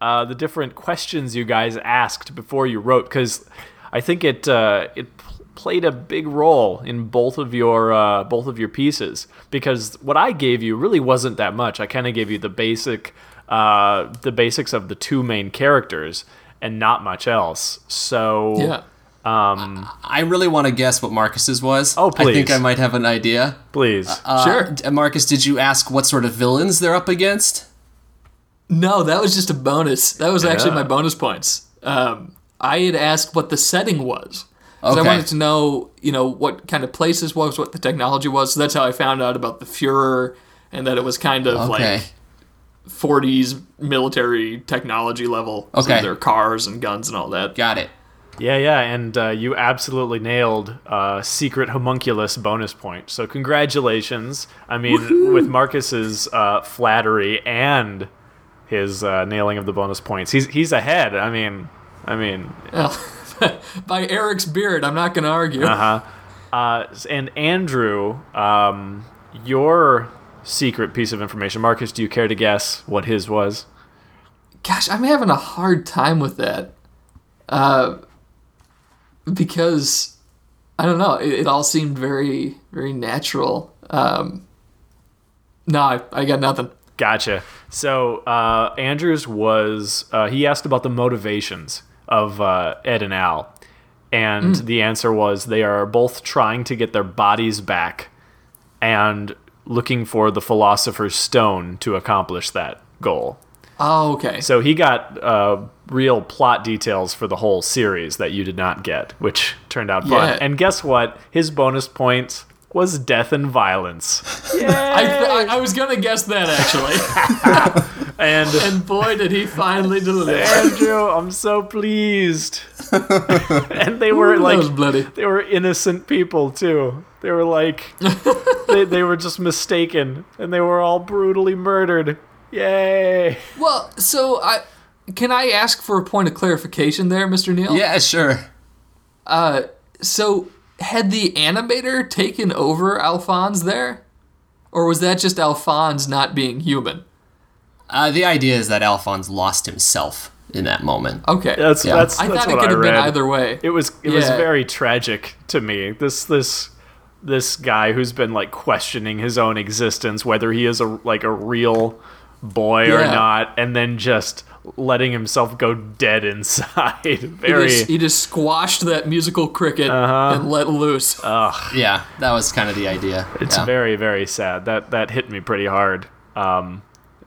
[SPEAKER 4] uh, the different questions you guys asked before you wrote because I think it uh, it pl- played a big role in both of your uh, both of your pieces because what I gave you really wasn't that much. I kind of gave you the basic uh, the basics of the two main characters and not much else. So
[SPEAKER 2] Yeah.
[SPEAKER 3] I really want to guess what Marcus's was.
[SPEAKER 4] Oh, please.
[SPEAKER 3] I think. I might have an idea.
[SPEAKER 4] please.
[SPEAKER 3] Uh,
[SPEAKER 2] Sure.
[SPEAKER 3] d- Marcus, did you ask what sort of villains they're up against?
[SPEAKER 2] No, that was just a bonus. That was actually my bonus points. Um, I had asked what the setting was. 'Cause I
[SPEAKER 3] Okay.
[SPEAKER 2] wanted to know, you know, what kind of places was, what the technology was. So that's how I found out about the Fuhrer and that it was kind of
[SPEAKER 3] Okay.
[SPEAKER 2] like 40s military technology level. So
[SPEAKER 3] Okay.
[SPEAKER 2] their cars and guns and all that.
[SPEAKER 3] Got it.
[SPEAKER 4] Yeah, yeah, and uh, you absolutely nailed uh, secret homunculus bonus point. So congratulations. I mean, with Marcus's uh, flattery and his uh, nailing of the bonus points, he's he's ahead. I mean, I mean,
[SPEAKER 2] Well, by Eric's beard, I'm not going to argue.
[SPEAKER 4] uh, and Andrew, um, your secret piece of information, Marcus. Do you care to guess what his was?
[SPEAKER 2] Gosh, I'm having a hard time with that. Uh, because I don't know, it, it all seemed very, very natural. Um, no, I, I got nothing.
[SPEAKER 4] Gotcha. So uh, Andrews was uh, he asked about the motivations of uh, Ed and Al, and the answer was they are both trying to get their bodies back, and looking for the Philosopher's Stone to accomplish that goal.
[SPEAKER 2] Oh, okay.
[SPEAKER 4] So he got uh, real plot details for the whole series that you did not get, which turned out fun.
[SPEAKER 2] Yeah.
[SPEAKER 4] And guess what? His bonus points was death and violence.
[SPEAKER 2] I, I, I was gonna guess that actually,
[SPEAKER 4] And
[SPEAKER 2] and boy, did he finally deliver.
[SPEAKER 4] Andrew, I'm so pleased. and they were
[SPEAKER 2] that was
[SPEAKER 4] like,
[SPEAKER 2] bloody.
[SPEAKER 4] they were innocent people too. They were like, they, they were just mistaken, and they were all brutally murdered. Yay!
[SPEAKER 2] Well, so I can I ask for a point of clarification there, Mr. Neal?
[SPEAKER 3] Yeah, sure.
[SPEAKER 2] Uh, so had the animator taken over Alphonse there, or was that just Alphonse not being human?
[SPEAKER 3] Uh, the idea is that Alphonse lost himself in that moment.
[SPEAKER 2] Okay,
[SPEAKER 4] That's
[SPEAKER 3] Yeah.
[SPEAKER 4] that's
[SPEAKER 2] I
[SPEAKER 4] that's
[SPEAKER 2] thought it could have been either way.
[SPEAKER 4] It was it was very tragic to me. This this this guy who's been like questioning his own existence, whether he is a like a real boy or not, and then just letting himself go dead inside.
[SPEAKER 2] He
[SPEAKER 4] Very
[SPEAKER 2] just, he just squashed that musical cricket
[SPEAKER 4] Uh-huh.
[SPEAKER 2] and let loose.
[SPEAKER 3] Yeah, that was kind of the idea.
[SPEAKER 4] It's
[SPEAKER 3] yeah.
[SPEAKER 4] very, very sad. That that hit me pretty hard. Um,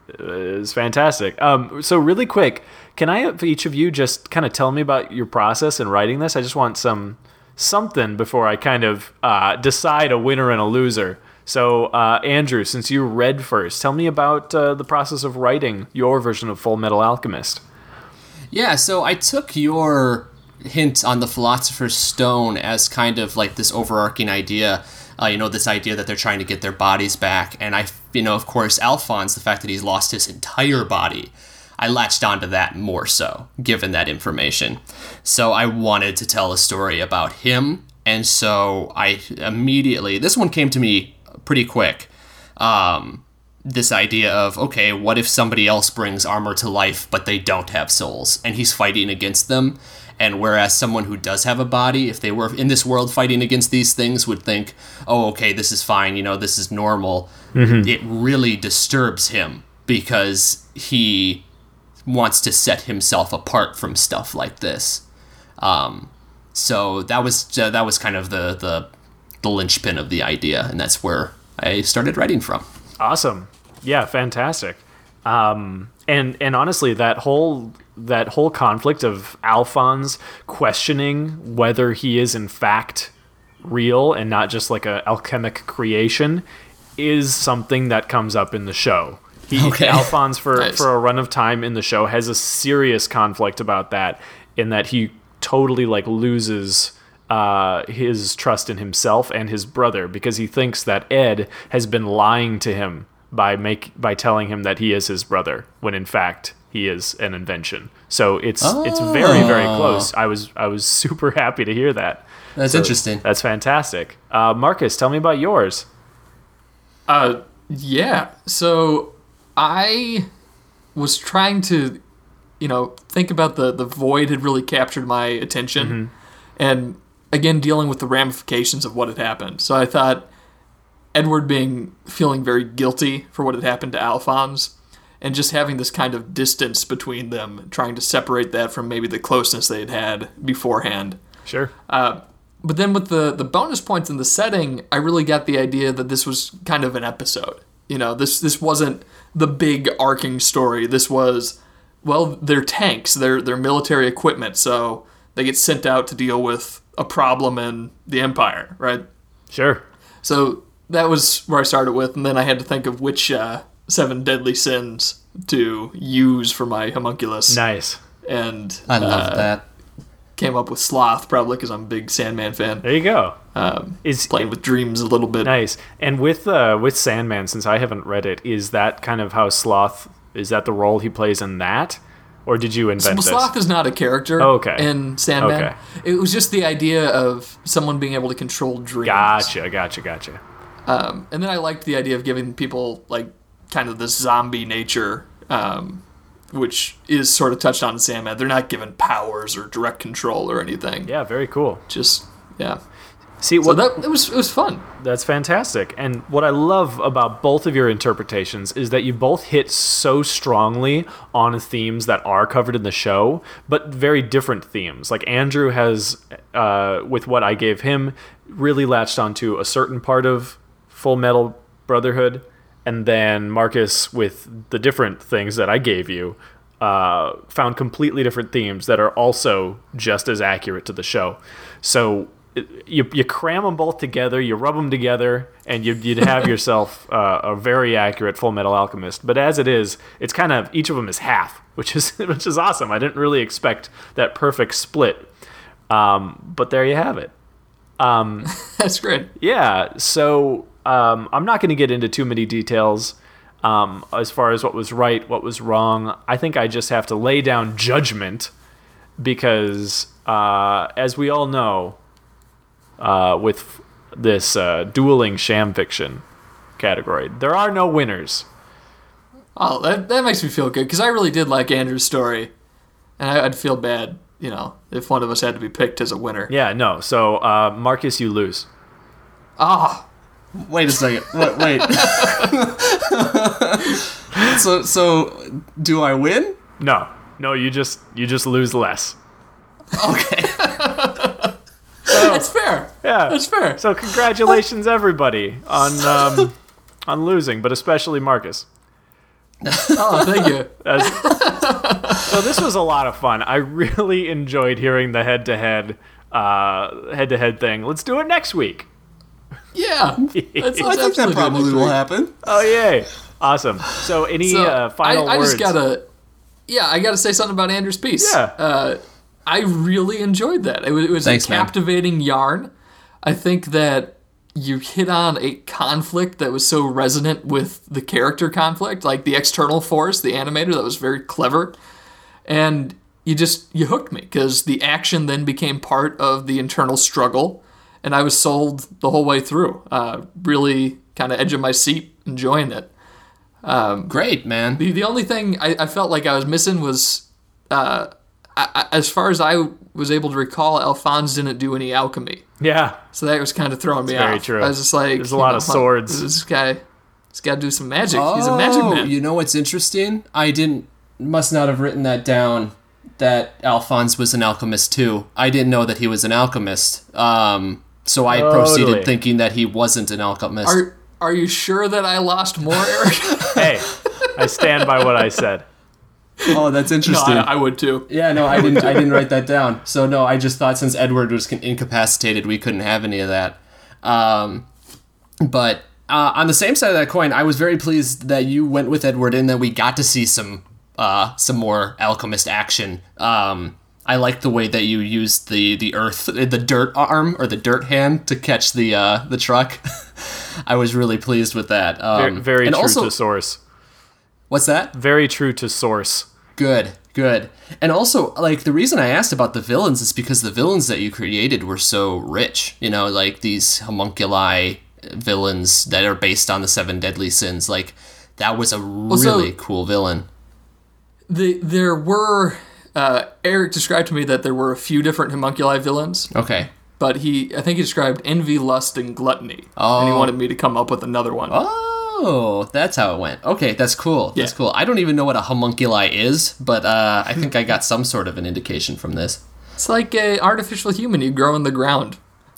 [SPEAKER 4] it's fantastic. Um, so really quick, can I have each of you just kind of tell me about your process in writing this? I just want some something before I kind of uh, decide a winner and a loser. So uh, Andrew, since you read first, tell me about uh, the process of writing your version of Full Metal Alchemist.
[SPEAKER 3] Yeah, so I took your hint on the Philosopher's Stone as kind of like this overarching idea. Uh, you know, this idea that they're trying to get their bodies back. And I, you know, of course, Alphonse, the fact that he's lost his entire body, I latched onto that more so, given that information. So I wanted to tell a story about him. And so I immediately, this one came to me pretty quick. Um, this idea of okay, what if somebody else brings armor to life but they don't have souls and he's fighting against them? And whereas someone who does have a body, if they were in this world fighting against these things, would think, oh, okay, this is fine, you know, this is normal. It really disturbs him because he wants to set himself apart from stuff like this. Um, so that was uh, that was kind of the, the the linchpin of the idea, and that's where I started writing from.
[SPEAKER 4] Awesome. Yeah, fantastic. Um, and and honestly, that whole that whole conflict of Alphonse questioning whether he is in fact real and not just like a alchemic creation is something that comes up in the show. He,
[SPEAKER 3] Okay.
[SPEAKER 4] Alphonse for
[SPEAKER 2] Nice.
[SPEAKER 4] for a run of time in the show has a serious conflict about that in that he totally like loses uh, his trust in himself and his brother because he thinks that Ed has been lying to him by make by telling him that he is his brother when in fact he is an invention. So it's it's very very
[SPEAKER 3] Oh.
[SPEAKER 4] close. I was I was super happy to hear that.
[SPEAKER 3] That's
[SPEAKER 4] So
[SPEAKER 3] interesting.
[SPEAKER 4] That's fantastic. Uh, Marcus, tell me about yours.
[SPEAKER 2] Uh, yeah. So I was trying to, you know, think about the the void had really captured my attention, and again dealing with the ramifications of what had happened. So I thought Edward being feeling very guilty for what had happened to Alphonse. And just having this kind of distance between them, trying to separate that from maybe the closeness they had had beforehand.
[SPEAKER 4] Sure.
[SPEAKER 2] Uh, but then with the the bonus points in the setting, I really got the idea that this was kind of an episode. You know, this this wasn't the big arcing story. This was well, they're tanks, they're they're military equipment, so they get sent out to deal with a problem in the empire, right?
[SPEAKER 4] Sure.
[SPEAKER 2] So that was where I started with, and then I had to think of which uh, seven deadly sins to use for my homunculus,
[SPEAKER 4] Nice.
[SPEAKER 2] and
[SPEAKER 3] I love
[SPEAKER 2] uh,
[SPEAKER 3] that.
[SPEAKER 2] came up with sloth probably because I'm a big Sandman fan.
[SPEAKER 4] There you go.
[SPEAKER 2] Um,
[SPEAKER 4] Is
[SPEAKER 2] playing with dreams a little bit.
[SPEAKER 4] Nice. And with uh, with Sandman, since I haven't read it, is that kind of how Sloth is that the role he plays in that, or did you invent this?
[SPEAKER 2] Sloth is not a character
[SPEAKER 4] Oh, okay.
[SPEAKER 2] in Sandman.
[SPEAKER 4] Okay.
[SPEAKER 2] It was just the idea of someone being able to control dreams.
[SPEAKER 4] Gotcha, gotcha, gotcha.
[SPEAKER 2] Um, and then I liked the idea of giving people like kind of this zombie nature, um, which is sort of touched on in Sandman. They're not given powers or direct control or anything.
[SPEAKER 4] Yeah, very cool.
[SPEAKER 2] Just yeah.
[SPEAKER 4] See,
[SPEAKER 2] So that it was it was fun.
[SPEAKER 4] That's fantastic. And what I love about both of your interpretations is that you both hit so strongly on themes that are covered in the show, but very different themes. Like Andrew has, uh, with what I gave him, really latched onto a certain part of Full Metal Brotherhood. And then Marcus, with the different things that I gave you, uh, found completely different themes that are also just as accurate to the show. So you, you cram them both together, you rub them together, and you, you'd have yourself uh, a very accurate Full Metal Alchemist. But as it is, it's kind of each of them is half, which is which is awesome. I didn't really expect that perfect split, um, but there you have it.
[SPEAKER 2] That's great.
[SPEAKER 4] Yeah, so um, I'm not going to get into too many details um, as far as what was right, what was wrong. I think I just have to lay down judgment because, uh, as we all know, uh, with this uh, dueling sham fiction category, there are no winners.
[SPEAKER 2] Oh, that that makes me feel good because I really did like Andrew's story, and I, I'd feel bad, you know, if one of us had to be picked as a winner.
[SPEAKER 4] Yeah, no. So, uh, Marcus, you lose.
[SPEAKER 2] Ah,
[SPEAKER 3] Wait a second. Wait. wait. so so do I win?
[SPEAKER 4] No, no, you just you just lose less.
[SPEAKER 3] Okay.
[SPEAKER 2] that's fair.
[SPEAKER 4] Yeah,
[SPEAKER 2] That's fair.
[SPEAKER 4] So congratulations, everybody, on um, on losing, but especially Marcus.
[SPEAKER 2] Oh, thank you.
[SPEAKER 4] As- so this was a lot of fun. I really enjoyed hearing the head-to-head uh, head-to-head thing. Let's do it next week.
[SPEAKER 2] Yeah, that sounds
[SPEAKER 3] I think that probably will happen.
[SPEAKER 4] Oh yay! Awesome. So any
[SPEAKER 2] So,
[SPEAKER 4] uh, final
[SPEAKER 2] I, I
[SPEAKER 4] words?
[SPEAKER 2] just gotta, yeah, I gotta say something about Andrew's piece.
[SPEAKER 4] Yeah.
[SPEAKER 2] uh, I really enjoyed that. It was, it was
[SPEAKER 3] Thanks,
[SPEAKER 2] a
[SPEAKER 3] man.
[SPEAKER 2] captivating yarn. I think that you hit on a conflict that was so resonant with the character conflict, like the external force, the animator, that was very clever, and you just you hooked me because the action then became part of the internal struggle, and I was sold the whole way through. Uh, really kind of edge of my seat, enjoying it.
[SPEAKER 3] Great, man.
[SPEAKER 2] The, the only thing I, I felt like I was missing was, uh, I, I, as far as I was able to recall, Alphonse didn't do any alchemy.
[SPEAKER 4] Yeah.
[SPEAKER 2] So that was kind of throwing me
[SPEAKER 4] It's very
[SPEAKER 2] off.
[SPEAKER 4] true.
[SPEAKER 2] I was just like,
[SPEAKER 4] There's a lot
[SPEAKER 2] know,
[SPEAKER 4] of swords.
[SPEAKER 2] huh, This guy, he's got to do some magic. He's a magic man.
[SPEAKER 3] Oh, You know what's interesting? I didn't must not have written that down that Alphonse was an alchemist too. I didn't know that he was an alchemist. Um so I
[SPEAKER 4] Totally.
[SPEAKER 3] proceeded thinking that he wasn't an alchemist.
[SPEAKER 2] Are Are you sure that I lost more, Eric?
[SPEAKER 4] Hey, I stand by what I said.
[SPEAKER 3] oh, that's
[SPEAKER 2] no,
[SPEAKER 3] interesting.
[SPEAKER 2] I, I would too.
[SPEAKER 3] yeah, no, I didn't I didn't write that down. So no, I just thought since Edward was incapacitated, we couldn't have any of that. Um but uh, on the same side of that coin, I was very pleased that you went with Edward and that we got to see some uh, some more alchemist action. Um, I like the way that you used the the earth, the dirt arm or the dirt hand to catch the uh, the truck. I was really pleased with that.
[SPEAKER 4] Very,
[SPEAKER 3] Um,
[SPEAKER 4] very
[SPEAKER 3] and
[SPEAKER 4] true
[SPEAKER 3] also,
[SPEAKER 4] to source.
[SPEAKER 3] What's that?
[SPEAKER 4] Very true to source.
[SPEAKER 3] Good, good. And also, like, the reason I asked about the villains is because the villains that you created were so rich. You know, like these homunculi villains that are based on the seven deadly sins. Like, that was a
[SPEAKER 2] so-
[SPEAKER 3] really cool villain.
[SPEAKER 2] The there were. Uh, Eric described to me that there were a few different homunculi villains,
[SPEAKER 3] Okay.
[SPEAKER 2] but he I think he described envy, lust, and gluttony, and he
[SPEAKER 3] Oh.
[SPEAKER 2] wanted me to come up with another one.
[SPEAKER 3] Oh, that's how it went. Okay, that's cool. That's
[SPEAKER 2] Yeah.
[SPEAKER 3] cool. I don't even know what a homunculi is, but uh, I think I got some sort of an indication from this.
[SPEAKER 2] It's like a artificial human you grow in the ground.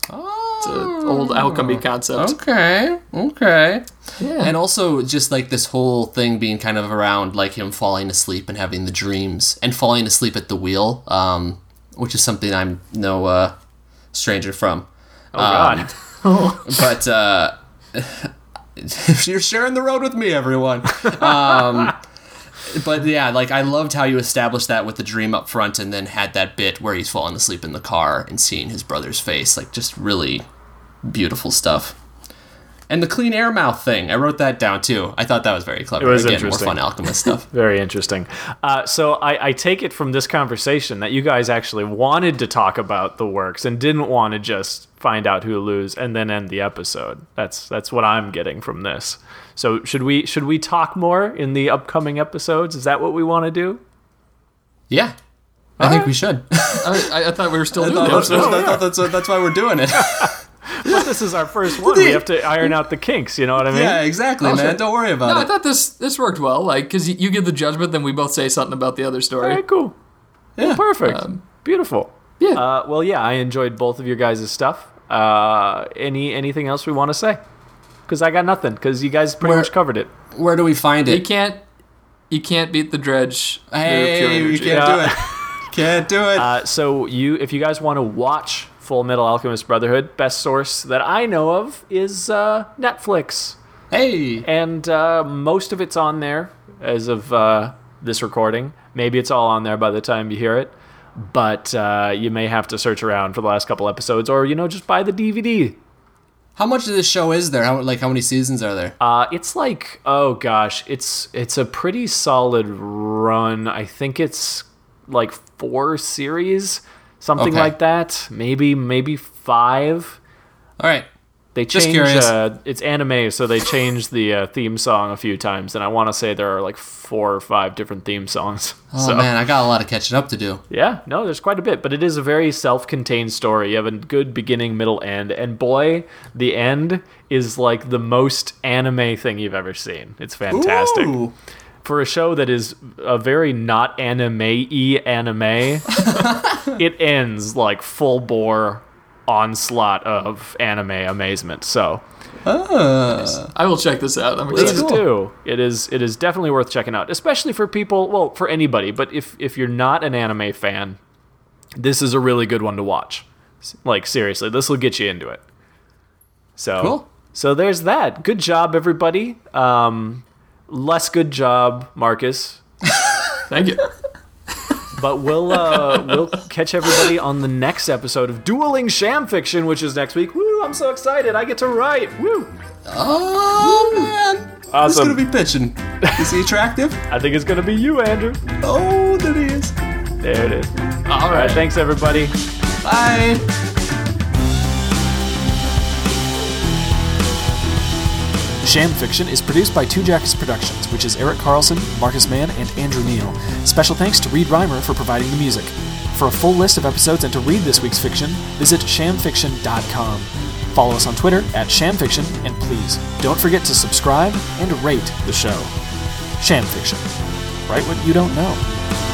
[SPEAKER 3] Oh,
[SPEAKER 2] It's an old alchemy concept.
[SPEAKER 3] Okay, okay.
[SPEAKER 2] Yeah.
[SPEAKER 3] And also just like this whole thing being kind of around like him falling asleep and having the dreams and falling asleep at the wheel, um, which is something I'm no uh, stranger from.
[SPEAKER 4] Oh God.
[SPEAKER 3] But uh, you're sharing the road with me, everyone. Um, but yeah, like I loved how you established that with the dream up front, and then had that bit where he's falling asleep in the car and seeing his brother's face. Like just really beautiful stuff. And the clean air mouth thing, I wrote that down too. I thought that was very clever.
[SPEAKER 4] It was
[SPEAKER 3] Again, more fun alchemist stuff.
[SPEAKER 4] Very interesting. Uh, so I, I take it from this conversation that you guys actually wanted to talk about the works and didn't want to just find out who lose and then end the episode. That's that's what I'm getting from this. So should we should we talk more in the upcoming episodes? Is that what we want to do?
[SPEAKER 3] Yeah, I think we should.
[SPEAKER 2] I, I- I thought we were still doing
[SPEAKER 3] that's,
[SPEAKER 2] that.
[SPEAKER 3] that's, that's, that's why we're doing it.
[SPEAKER 4] But this is our first one. We have to iron out the kinks. You know what I mean?
[SPEAKER 3] yeah, exactly,
[SPEAKER 2] Oh,
[SPEAKER 3] man. Don't worry about
[SPEAKER 2] No, I thought this this worked well. Like, because you, you give the judgment, then we both say something about the other story.
[SPEAKER 4] right, cool.
[SPEAKER 3] Yeah.
[SPEAKER 4] Perfect. Um, Beautiful.
[SPEAKER 2] Yeah.
[SPEAKER 4] Uh, well, yeah, I enjoyed both of your guys' stuff. Uh, any anything else we want to say? Because I got nothing. Because you guys pretty
[SPEAKER 3] Where-
[SPEAKER 4] much covered it.
[SPEAKER 3] Where do we find it?
[SPEAKER 2] You
[SPEAKER 3] it?
[SPEAKER 2] can't you can't beat the dredge. Pure
[SPEAKER 3] Hey, we
[SPEAKER 2] energy.
[SPEAKER 3] can't
[SPEAKER 4] Yeah.
[SPEAKER 3] do it. Can't do it.
[SPEAKER 4] Uh, so you, if you guys want to watch Full Metal Alchemist Brotherhood, best source that I know of is uh, Netflix,
[SPEAKER 3] hey.
[SPEAKER 4] and uh, most of it's on there as of uh, this recording. Maybe it's all on there by the time you hear it, but uh, you may have to search around for the last couple episodes, or you know, just buy the DVD.
[SPEAKER 3] How much of this show is there? How like how many seasons are there?
[SPEAKER 4] Uh, it's like oh gosh, it's it's a pretty solid run. I think it's like four series, something
[SPEAKER 3] Okay.
[SPEAKER 4] like that. Maybe maybe five.
[SPEAKER 3] All right.
[SPEAKER 4] They change. Uh, it's anime, so they changed the uh, theme song a few times, and I want to say there are like four or five different theme songs.
[SPEAKER 3] Oh
[SPEAKER 4] so
[SPEAKER 3] man, I got a lot of catching up to do.
[SPEAKER 4] yeah, no, there's quite a bit, but it is a very self-contained story. You have a good beginning, middle, end, and boy, the end is like the most anime thing you've ever seen. It's fantastic
[SPEAKER 3] Ooh.
[SPEAKER 4] for a show that is a very not anime-y anime. it ends like full bore onslaught of anime amazement. So
[SPEAKER 3] Ah.
[SPEAKER 2] I will check this out. I'm
[SPEAKER 4] please
[SPEAKER 2] excited.
[SPEAKER 3] cool.
[SPEAKER 4] do. It is it is definitely worth checking out, especially for people. Well, for anybody, but if if you're not an anime fan, this is a really good one to watch. Like seriously, this will get you into it. So
[SPEAKER 3] Cool.
[SPEAKER 4] So there's that. Good job, everybody. Um, less good job, Marcus.
[SPEAKER 2] Thank you.
[SPEAKER 4] But we'll uh, we'll catch everybody on the next episode of Dueling Sham Fiction, which is next week. Woo! I'm so excited. I get to write. Woo!
[SPEAKER 3] Oh man. He's
[SPEAKER 4] Awesome.
[SPEAKER 3] gonna be pitching. Is he attractive?
[SPEAKER 4] I think it's gonna be you, Andrew.
[SPEAKER 3] Oh, there he is.
[SPEAKER 4] There it is.
[SPEAKER 2] All
[SPEAKER 4] All
[SPEAKER 2] right.
[SPEAKER 4] right. Thanks, everybody.
[SPEAKER 3] Bye.
[SPEAKER 4] Sham Fiction is produced by Two Jackets Productions, which is Eric Carlson, Marcus Mann, and Andrew Neal. Special thanks to Reed Reimer for providing the music. For a full list of episodes and to read this week's fiction, visit shamfiction.com. Follow us on Twitter at shamfiction, and please don't forget to subscribe and rate the show. Sham Fiction. Write what you don't know.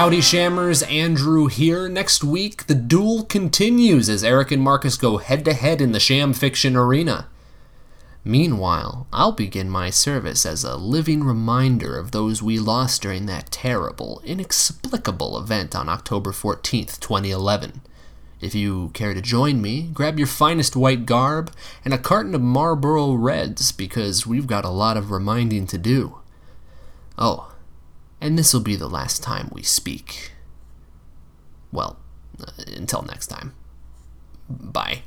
[SPEAKER 3] Howdy Shammers, Andrew here. Next week, the duel continues as Eric and Marcus go head to head in the Sham Fiction arena. Meanwhile, I'll begin my service as a living reminder of those we lost during that terrible, inexplicable event on October 14th, 2011. If you care to join me, grab your finest white garb and a carton of Marlboro Reds because we've got a lot of reminding to do. Oh, and this will be the last time we speak. Well, uh, until next time. Bye.